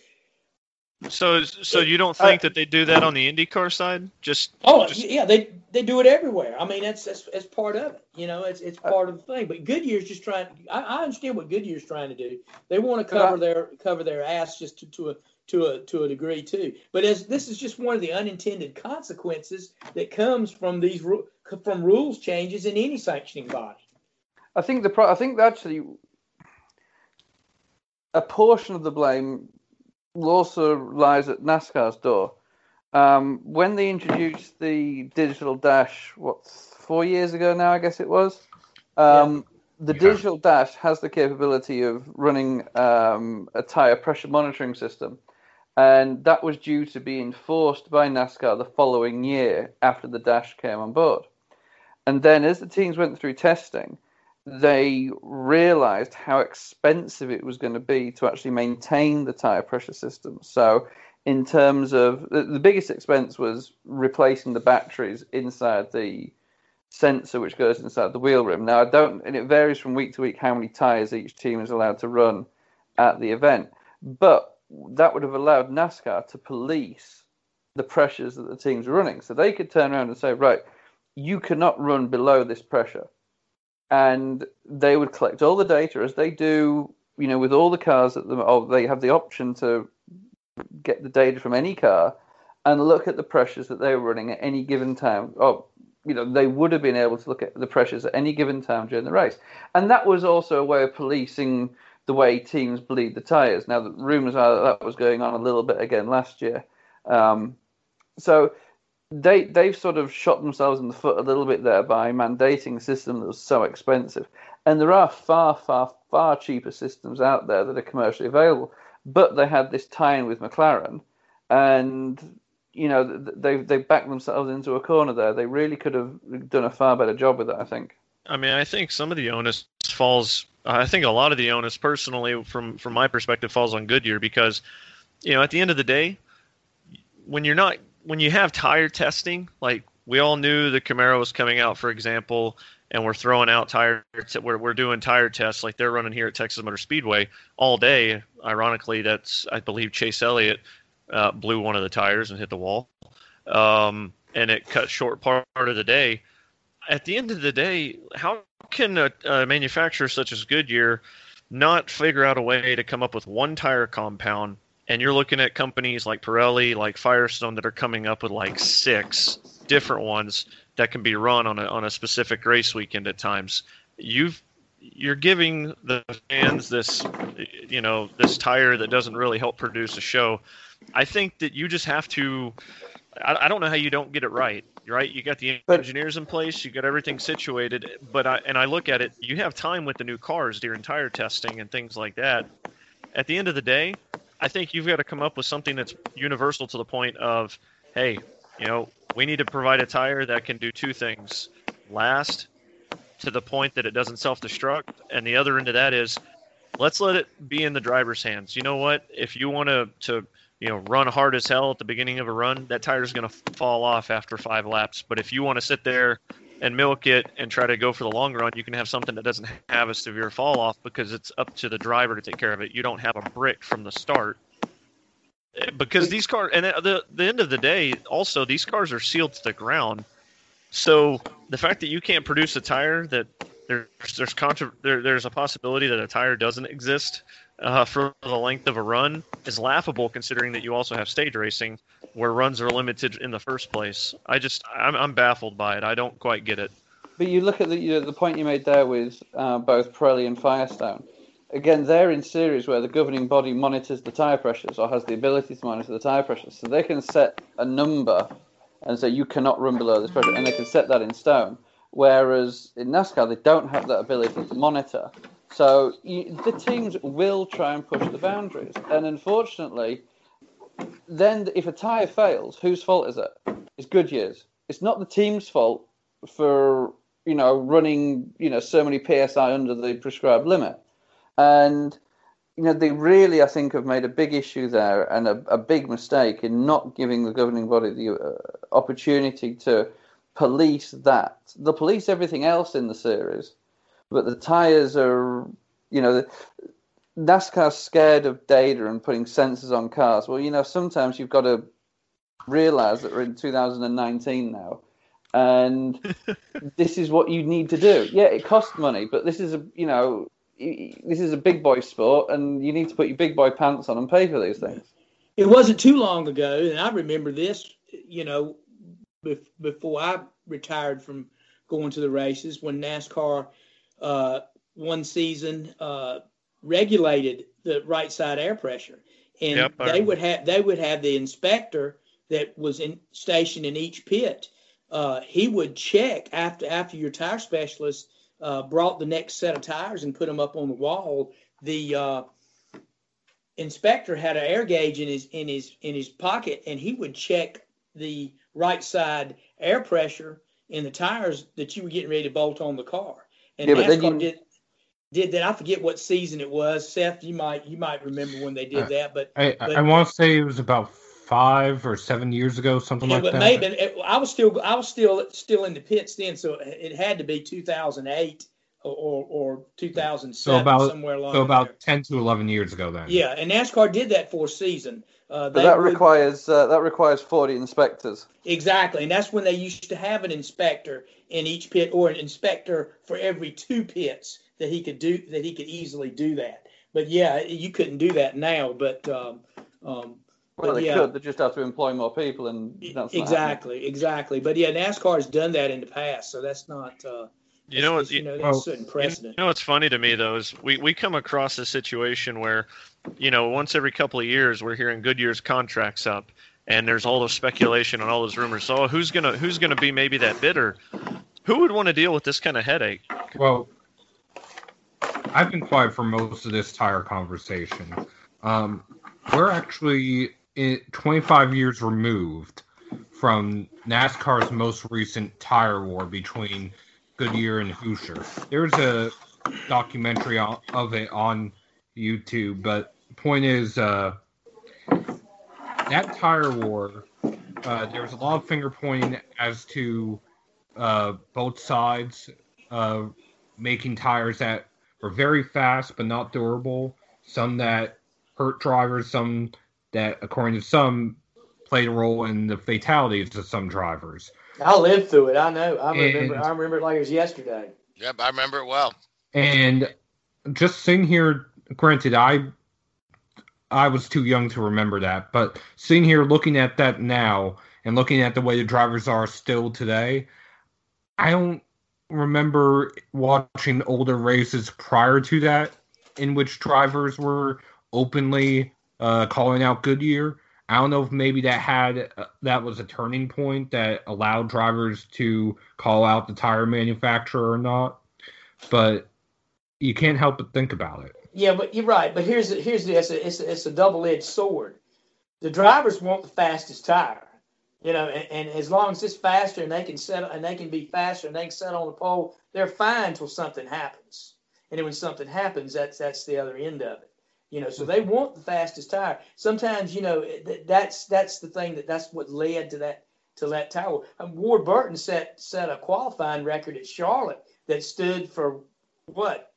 So, so you don't think that they do that on the IndyCar side? Just oh just- yeah, they they do it everywhere. I mean, that's that's, that's part of it. You know, it's it's uh, part of the thing. But Goodyear's just trying. I, I understand what Goodyear's trying to do. They want to But I- cover their cover their ass just to, to a to a to a degree too. But as this is just one of the unintended consequences that comes from these from rules changes in any sanctioning body. I think the pro- I think actually a portion of the blame also lies at NASCAR's door. Um, when they introduced the digital dash, what four years ago now, I guess it was. Um, The digital dash has the capability of running um, a tire pressure monitoring system, and that was due to be enforced by NASCAR the following year after the dash came on board. And then, as the teams went through testing, they realized how expensive it was going to be to actually maintain the tire pressure system. So, in terms of the, biggest expense was replacing the batteries inside the sensor which goes inside the wheel rim. Now, I don't, and it varies from week to week how many tires each team is allowed to run at the event, but that would have allowed NASCAR to police the pressures that the teams are running. So they could turn around and say, right, you cannot run below this pressure. And they would collect all the data as they do, you know, with all the cars that the, oh, they have the option to get the data from any car and look at the pressures that they were running at any given time. Oh, you know, they would have been able to look at the pressures at any given time during the race. And that was also a way of policing the way teams bleed the tyres. Now, the rumours are that that was going on a little bit again last year. Um, so they they've sort of shot themselves in the foot a little bit there by mandating a system that was so expensive. And there are far, far, far cheaper systems out there that are commercially available. But they had this tie-in with McLaren, and you know they they backed themselves into a corner there. They really could have done a far better job with it, I think. I mean, I think some of the onus falls. I think a lot of the onus, personally, from from my perspective, falls on Goodyear because you know, at the end of the day, when you're not when you have tire testing, like we all knew the Camaro was coming out, for example, and we're throwing out tire. We're we're doing tire tests like they're running here at Texas Motor Speedway all day. Ironically, that's I believe Chase Elliott uh, blew one of the tires and hit the wall, um, and it cut short part of the day. At the end of the day, how can a, a manufacturer such as Goodyear not figure out a way to come up with one tire compound and you're looking at companies like Pirelli, like Firestone that are coming up with like six different ones that can be run on a on a specific race weekend at times. You've you're giving the fans this you know this tire that doesn't really help produce a show. I think that you just have to. I, I don't know how you don't get it right. Right, you got the engineers in place, you got everything situated, but I and I look at it. You have time with the new cars during tire testing and things like that. At the end of the day, I think you've got to come up with something that's universal to the point of, hey, you know, we need to provide a tire that can do two things: last to the point that it doesn't self-destruct, and the other end of that is, let's let it be in the driver's hands. You know what? If you want to to you know run hard as hell at the beginning of a run, that tire's going to fall off after five laps. But if you want to sit there and milk it and try to go for the long run, you can have something that doesn't have a severe fall off because it's up to the driver to take care of it. You don't have a brick from the start. Because these cars, and at the, the end of the day, also, these cars are sealed to the ground. So the fact that you can't produce a tire that there's there's contra- there, there's a possibility that a tire doesn't exist uh, for the length of a run is laughable, considering that you also have stage racing where runs are limited in the first place. I just I'm, I'm baffled by it. I don't quite get it. But you look at the you know, the point you made there with uh, both Pirelli and Firestone. Again, they're in series where the governing body monitors the tire pressures or has the ability to monitor the tire pressures, so they can set a number and say you cannot run below this pressure, and they can set that in stone. Whereas in NASCAR, they don't have that ability to monitor. So you, the teams will try and push the boundaries, and unfortunately, then if a tire fails, whose fault is it? It's Goodyear's. It's not the team's fault for you know running you know so many psi under the prescribed limit, and you know they really I think have made a big issue there and a, a big mistake in not giving the governing body the uh, opportunity to police that. They police everything else in the series, but the tires are you know. The, NASCAR's scared of data and putting sensors on cars. Well, you know, sometimes you've got to realize that we're in 2019 now, and this is what you need to do. Yeah, it costs money, but this is a you know this is a big boy sport, and you need to put your big boy pants on and pay for these things. It wasn't too long ago, and I remember this. You know, before I retired from going to the races, when NASCAR uh, one season. Uh, regulated the right side air pressure, and yep, they would have they would have the inspector that was in stationed in each pit. Uh, he would check after after your tire specialist uh, brought the next set of tires and put them up on the wall. The uh, inspector had an air gauge in his in his in his pocket, and he would check the right side air pressure in the tires that you were getting ready to bolt on the car. And yeah, NASCAR you, did did that. I forget what season it was. Seth, you might you might remember when they did uh, that, but I, but, I want to say it was about five or seven years ago, something yeah, like but that. Maybe it, I was still I was still still in the pits then, so it had to be 2008 or or 2007 so about, somewhere along so about there. 10 to 11 years ago then. Yeah, and NASCAR did that for a season. Uh, but that would, requires uh, that requires 40 inspectors. Exactly, and that's when they used to have an inspector in each pit or an inspector for every two pits that he could do that he could easily do that. But yeah, you couldn't do that now. But um, um, well, but they yeah, could. They just have to employ more people, and that's exactly, exactly. But yeah, NASCAR has done that in the past, so that's not. Uh, you know what? You know, that's certain precedent. You know what's funny to me though is we, we come across a situation where, you know, once every couple of years we're hearing Goodyear's contracts up, and there's all this speculation and all those rumors. So who's gonna who's gonna be maybe that bidder? Who would want to deal with this kind of headache? Well, I've been quiet for most of this tire conversation. Um, we're actually in 25 years removed from NASCAR's most recent tire war between Goodyear and Hoosier. There's a documentary of it on YouTube, but point is, uh, that tire war, uh, there was a lot of finger pointing as to uh, both sides uh, making tires that were very fast but not durable. Some that hurt drivers, some that, according to some, played a role in the fatalities of some drivers. I lived through it. I know. I remember. I remember it like it was yesterday. Yep, I remember it well. And just sitting here, granted, I I was too young to remember that, but sitting here looking at that now and looking at the way the drivers are still today, I don't remember watching older races prior to that in which drivers were openly uh, calling out Goodyear. I don't know if maybe that had uh, that was a turning point that allowed drivers to call out the tire manufacturer or not, but you can't help but think about it. Yeah, but you're right. But here's here's the, it's a, it's a, it's a double edged sword. The drivers want the fastest tire, you know, and, and as long as it's faster and they can set and they can be faster and they can set on the pole, they're fine until something happens. And then when something happens, that's that's the other end of it, you know. So they want the fastest tire. Sometimes, you know, th- that's that's the thing that that's what led to that to that tire. Um, Ward Burton set set a qualifying record at Charlotte that stood for what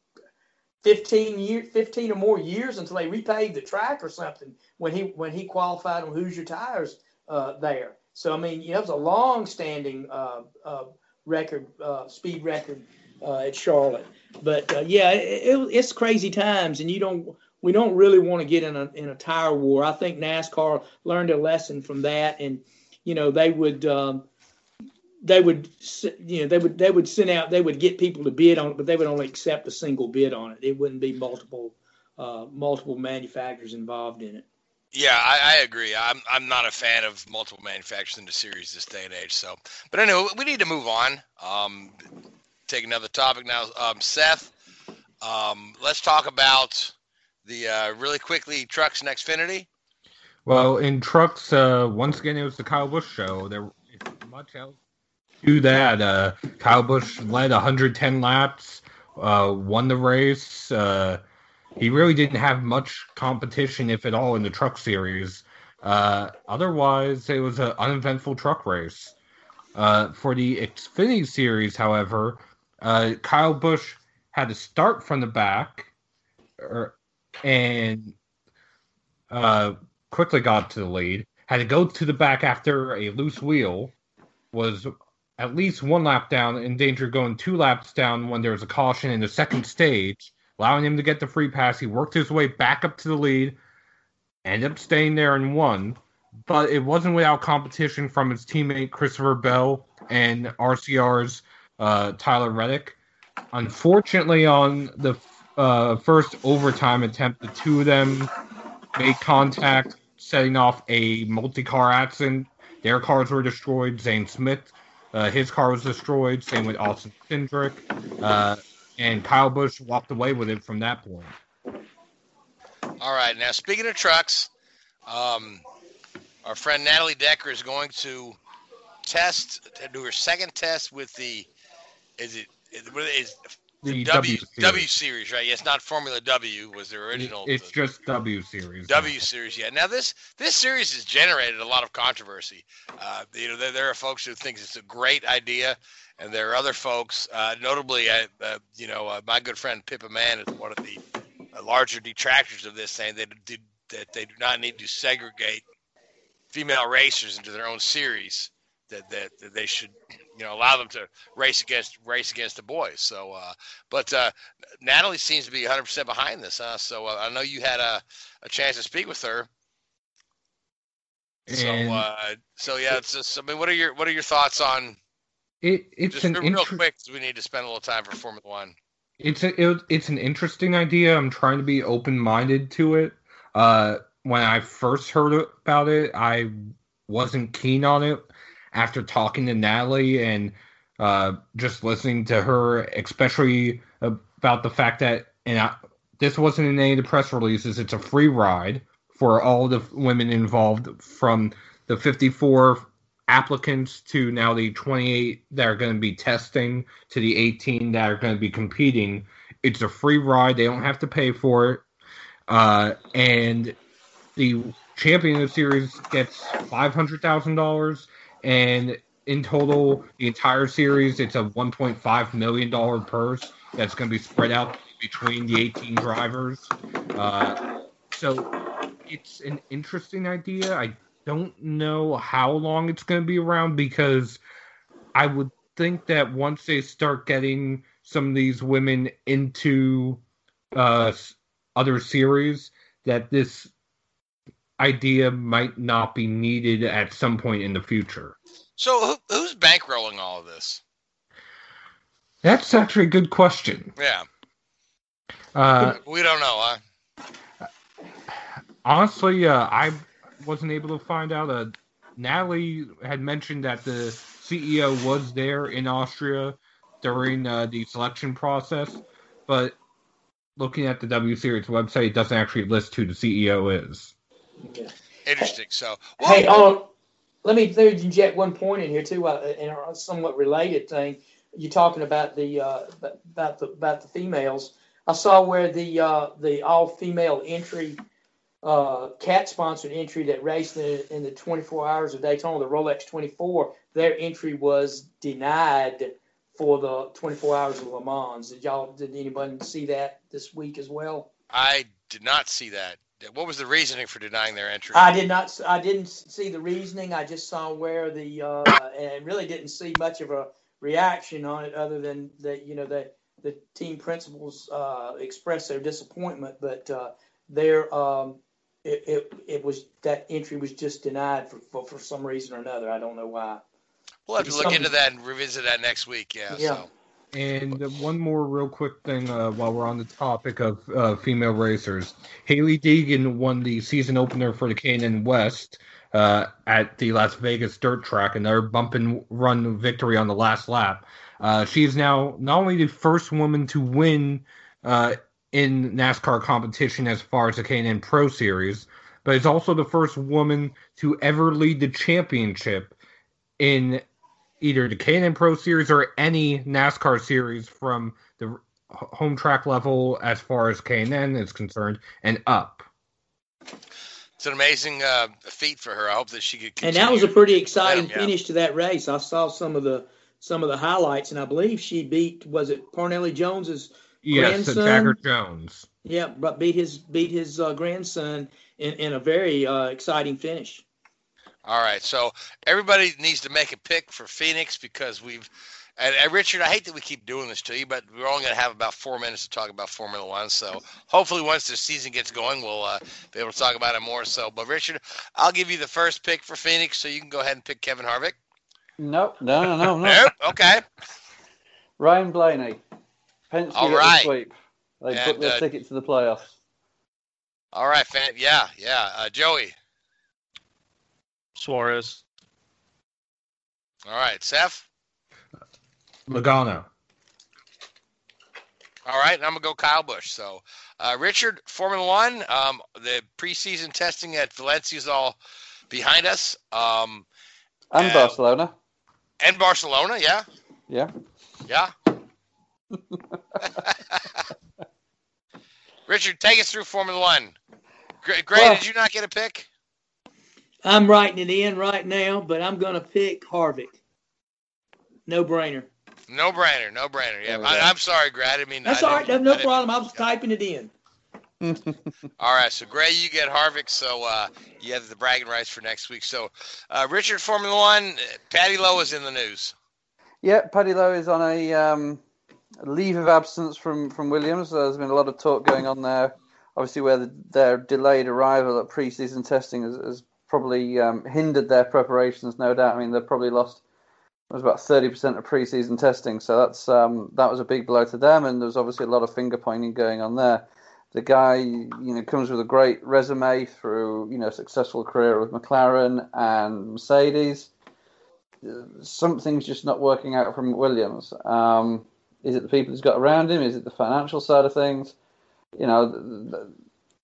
15 year 15 or more years until they repaved the track or something when he when he qualified on Hoosier tires uh, there. So I mean, you know, it was a long standing uh, uh, record uh, speed record uh, at Charlotte. But uh, yeah, it, it, it's crazy times, and you don't we don't really want to get in a in a tire war. I think NASCAR learned a lesson from that, and you know they would. Um, they would, you know, they would they would send out, they would get people to bid on it, but they would only accept a single bid on it. It wouldn't be multiple, uh, multiple manufacturers involved in it. Yeah, I, I agree. I'm I'm not a fan of multiple manufacturers in the series this day and age. So, but anyway, we need to move on. Um, take another topic now. Um, Seth, um, let's talk about the uh, really quickly trucks and Xfinity. Well, in trucks, uh, once again, it was the Kyle Busch show. There isn't much else to that. Uh, Kyle Busch led 110 laps, uh, won the race. Uh, he really didn't have much competition, if at all, in the truck series. Uh, otherwise, it was an uneventful truck race. Uh, for the Xfinity series, however, uh, Kyle Busch had to start from the back, er, and uh, quickly got to the lead. Had to go to the back after a loose wheel. Was at least one lap down, in danger of going two laps down when there was a caution in the second stage, allowing him to get the free pass. He worked his way back up to the lead, ended up staying there and won. But it wasn't without competition from his teammate Christopher Bell and RCR's uh, Tyler Reddick. Unfortunately, on the uh, first overtime attempt, the two of them made contact, setting off a multi-car accident. Their cars were destroyed. Zane Smith, uh, his car was destroyed. Same with Austin Cindric. Uh, and Kyle Busch walked away with it from that point. All right. Now, speaking of trucks, um, our friend Natalie Decker is going to test, do her second test with the, is it, is The W W series. W series, right? Yes, not Formula W was the original. It's just W series. W series, yeah. Now this this series has generated a lot of controversy. Uh, you know, there, there are folks who think it's a great idea, and there are other folks, uh, notably, uh, uh, you know, uh, my good friend Pippa Mann is one of the uh, larger detractors of this, saying that did, that they do not need to segregate female racers into their own series. That, that, that they should, you know, allow them to race against race against the boys. So, uh, but uh, Natalie seems to be 100% behind this, huh? So uh, I know you had a, a chance to speak with her. So, uh, so yeah, it's just. I mean, what are your what are your thoughts on? It, it's Just an real inter- quick, 'cause we need to spend a little time for Formula One. it's a, it, it's an interesting idea. I'm trying to be open minded to it. Uh, when I first heard about it, I wasn't keen on it. After talking to Natalie and uh, just listening to her, especially about the fact that, and I, this wasn't in any of the press releases, it's a free ride for all the women involved from the 54 applicants to now the 28 that are going to be testing to the 18 that are going to be competing. It's a free ride. They don't have to pay for it. Uh, and the champion of the series gets five hundred thousand dollars, and in total, the entire series, it's a one point five million dollar purse that's going to be spread out between the eighteen drivers. Uh, so it's an interesting idea. I don't know how long it's going to be around because I would think that once they start getting some of these women into uh, other series, that this idea might not be needed at some point in the future. So who, who's bankrolling all of this? That's actually a good question. Yeah. Uh, we don't know, huh? honestly, uh, I wasn't able to find out. Uh, Natalie had mentioned that the CEO was there in Austria during uh, the selection process, but looking at the W Series website, it doesn't actually list who the CEO is. Interesting. So, Hey, oh, let me, let me inject one point in here too, uh, in a somewhat related thing. You're talking about the uh, about the about the females. I saw where the uh, the all female entry uh, cat sponsored entry that raced in, in the 24 hours of Daytona, the Rolex 24. Their entry was denied for the 24 hours of Le Mans. Did y'all? Did anybody see that this week as well? I did not see that. What was the reasoning for denying their entry? I did not. I didn't see the reasoning. I just saw where the uh, and really didn't see much of a reaction on it, other than that you know that the team principals uh, expressed their disappointment, but uh, their um, it, it it was that entry was just denied for, for for some reason or another. I don't know why. We'll have to look into that and revisit that next week. Yeah. Yeah. So. And one more real quick thing uh, while we're on the topic of uh, female racers. Hailie Deegan won the season opener for the K&N West uh, at the Las Vegas dirt track, another bump and run victory on the last lap. Uh, she is now not only the first woman to win uh, in NASCAR competition as far as the K&N Pro Series, but is also the first woman to ever lead the championship in either the K&N Pro Series or any NASCAR series from the home track level as far as K&N is concerned and up. It's an amazing uh, feat for her. I hope that she could. And that was a pretty exciting yeah. finish to that race. I saw some of the some of the highlights, and I believe she beat was it Parnelli Jones's Yes, the grandson? Jagger Jones. Yeah, but beat his beat his uh, grandson in, in a very uh, exciting finish. All right, so everybody needs to make a pick for Phoenix because we've. And, and Richard, I hate that we keep doing this to you, but we're only going to have about four minutes to talk about Formula One. So hopefully, once the season gets going, we'll uh, be able to talk about it more. So, but Richard, I'll give you the first pick for Phoenix, so you can go ahead and pick Kevin Harvick. Nope, no, no, no, no. Nope, okay. Ryan Blaney. Penske All right. the sweep. They And, booked their uh, ticket to the playoffs. All right, fan. Yeah, yeah. Uh, Joey. Suarez. All right, Seth. Logano. All right, and I'm gonna go Kyle Busch. So, uh, Richard, Formula One, um, the preseason testing at Valencia is all behind us, um, And uh, Barcelona. and Barcelona. Yeah, Yeah. yeah. Richard, take us through Formula One. Gray, Gray Well- did you not get a pick? I'm writing it in right now, but I'm going to pick Harvick. No brainer. No brainer, no brainer. Yeah, I, I'm sorry, Gray. I didn't mean. That's I all right. No, I problem. I was typing it in. All right, so Gray, you get Harvick, so uh, you have the bragging rights for next week. So, uh, Richard, Formula One, uh, Paddy Lowe is in the news. Yeah, Paddy Lowe is on a um, leave of absence from, from Williams. There's been a lot of talk going on there. Obviously, where the, their delayed arrival at pre-season testing has, has probably um, hindered their preparations. No doubt. I mean, they've probably lost. It was about thirty percent of pre-season testing, so that's um, that was a big blow to them. And there's obviously a lot of finger pointing going on there. The guy, you know, comes with a great resume through you know successful career with McLaren and Mercedes something's just not working out from Williams. Um, is it the people he's got around him? Is it the financial side of things? You know,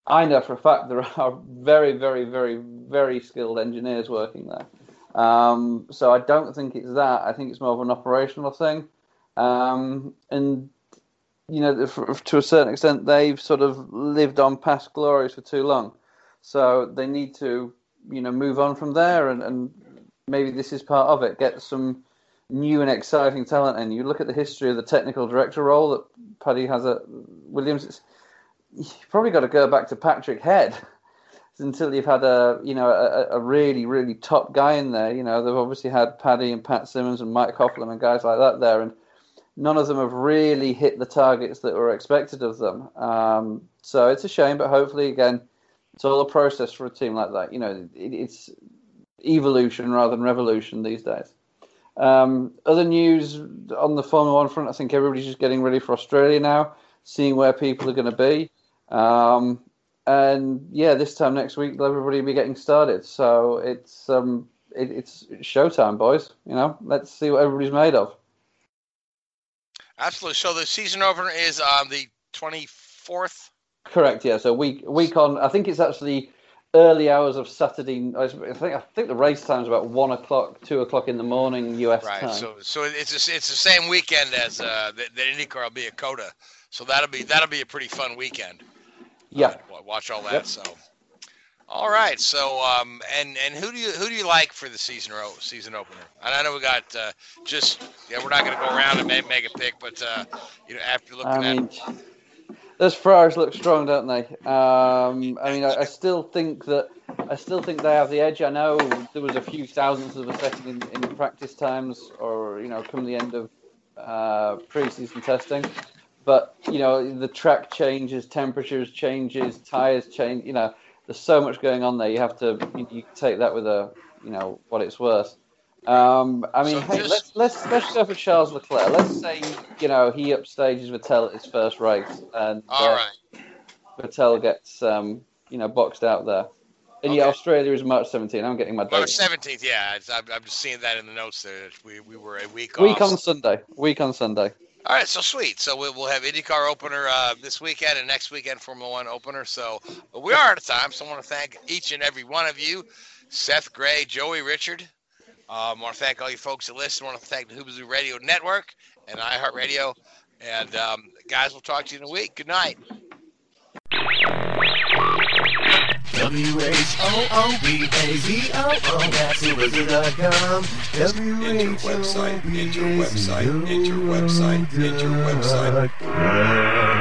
I know for a fact there are very, very, very, very skilled engineers working there. Um, so I don't think it's that. I think it's more of an operational thing. Um, and you know, to a certain extent, they've sort of lived on past glories for too long. So they need to, you know, move on from there, and, and maybe this is part of it. Get some new and exciting talent, and you look at the history of the technical director role that Paddy has at Williams. It's, you've probably got to go back to Patrick Head until you've had a you know a, a, really really top guy in there. You know they've obviously had Paddy and Pat Symonds and Mike Coughlan and guys like that there, and none of them have really hit the targets that were expected of them. Um, so it's a shame, but hopefully again, it's all a process for a team like that. You know, it, it's evolution rather than revolution these days. Um, other news on the Formula One front, I think everybody's just getting ready for Australia now, seeing where people are going to be. Um, and yeah, this time next week, everybody will be getting started. So it's um, it, it's showtime, boys. You know, let's see what everybody's made of. Absolutely. So the season opener is on the twenty fourth. Correct. Yeah. So week week on. I think it's actually early hours of Saturday. I think I think the race time is about one o'clock, two o'clock in the morning U.S. Right. time. So so it's a, it's the same weekend as uh, the, the IndyCar will be at COTA. So that'll be that'll be a pretty fun weekend. Yeah. Uh, watch all that. Yep. So. All right. So um and and who do you who do you like for the season ro- season opener? And I know we got uh, just yeah we're not going to go around and make, make a pick, but uh, you know after looking I at mean, those Ferraris look strong, don't they? Um, I mean, I, I still think that I still think they have the edge. I know there was a few thousandths of a second in, in practice times, or you know, come the end of uh, pre-season testing. But you know, the track changes, temperatures changes, tires change. You know, there's so much going on there. You have to you, you take that with a you know what it's worth. Um, I mean, So hey, just- let's let's let's go for Charles Leclerc. Let's say you know he upstages Vettel at his first race, and all uh, right. Vettel gets um, you know boxed out there. And yeah, Australia is March 17th. I'm getting my date. March date. seventeenth. Yeah, I'm, I'm just seeing that in the notes there. that We we were a week, Week off. on Sunday. Week on Sunday. All right, so sweet. So we'll, we'll have IndyCar opener uh, this weekend and next weekend Formula One opener. So we are out of time. So I want to thank each and every one of you, Seth Gray, Joey Richard. Um, I want to thank all you folks that listen. I want to thank the Whoobazoo Radio Network and iHeartRadio. And um, guys, we'll talk to you in a week. Good night. W-H-O-O-B-A-Z-O-O, that's Whoobazoo.com. Enter website, enter website, enter website, enter website.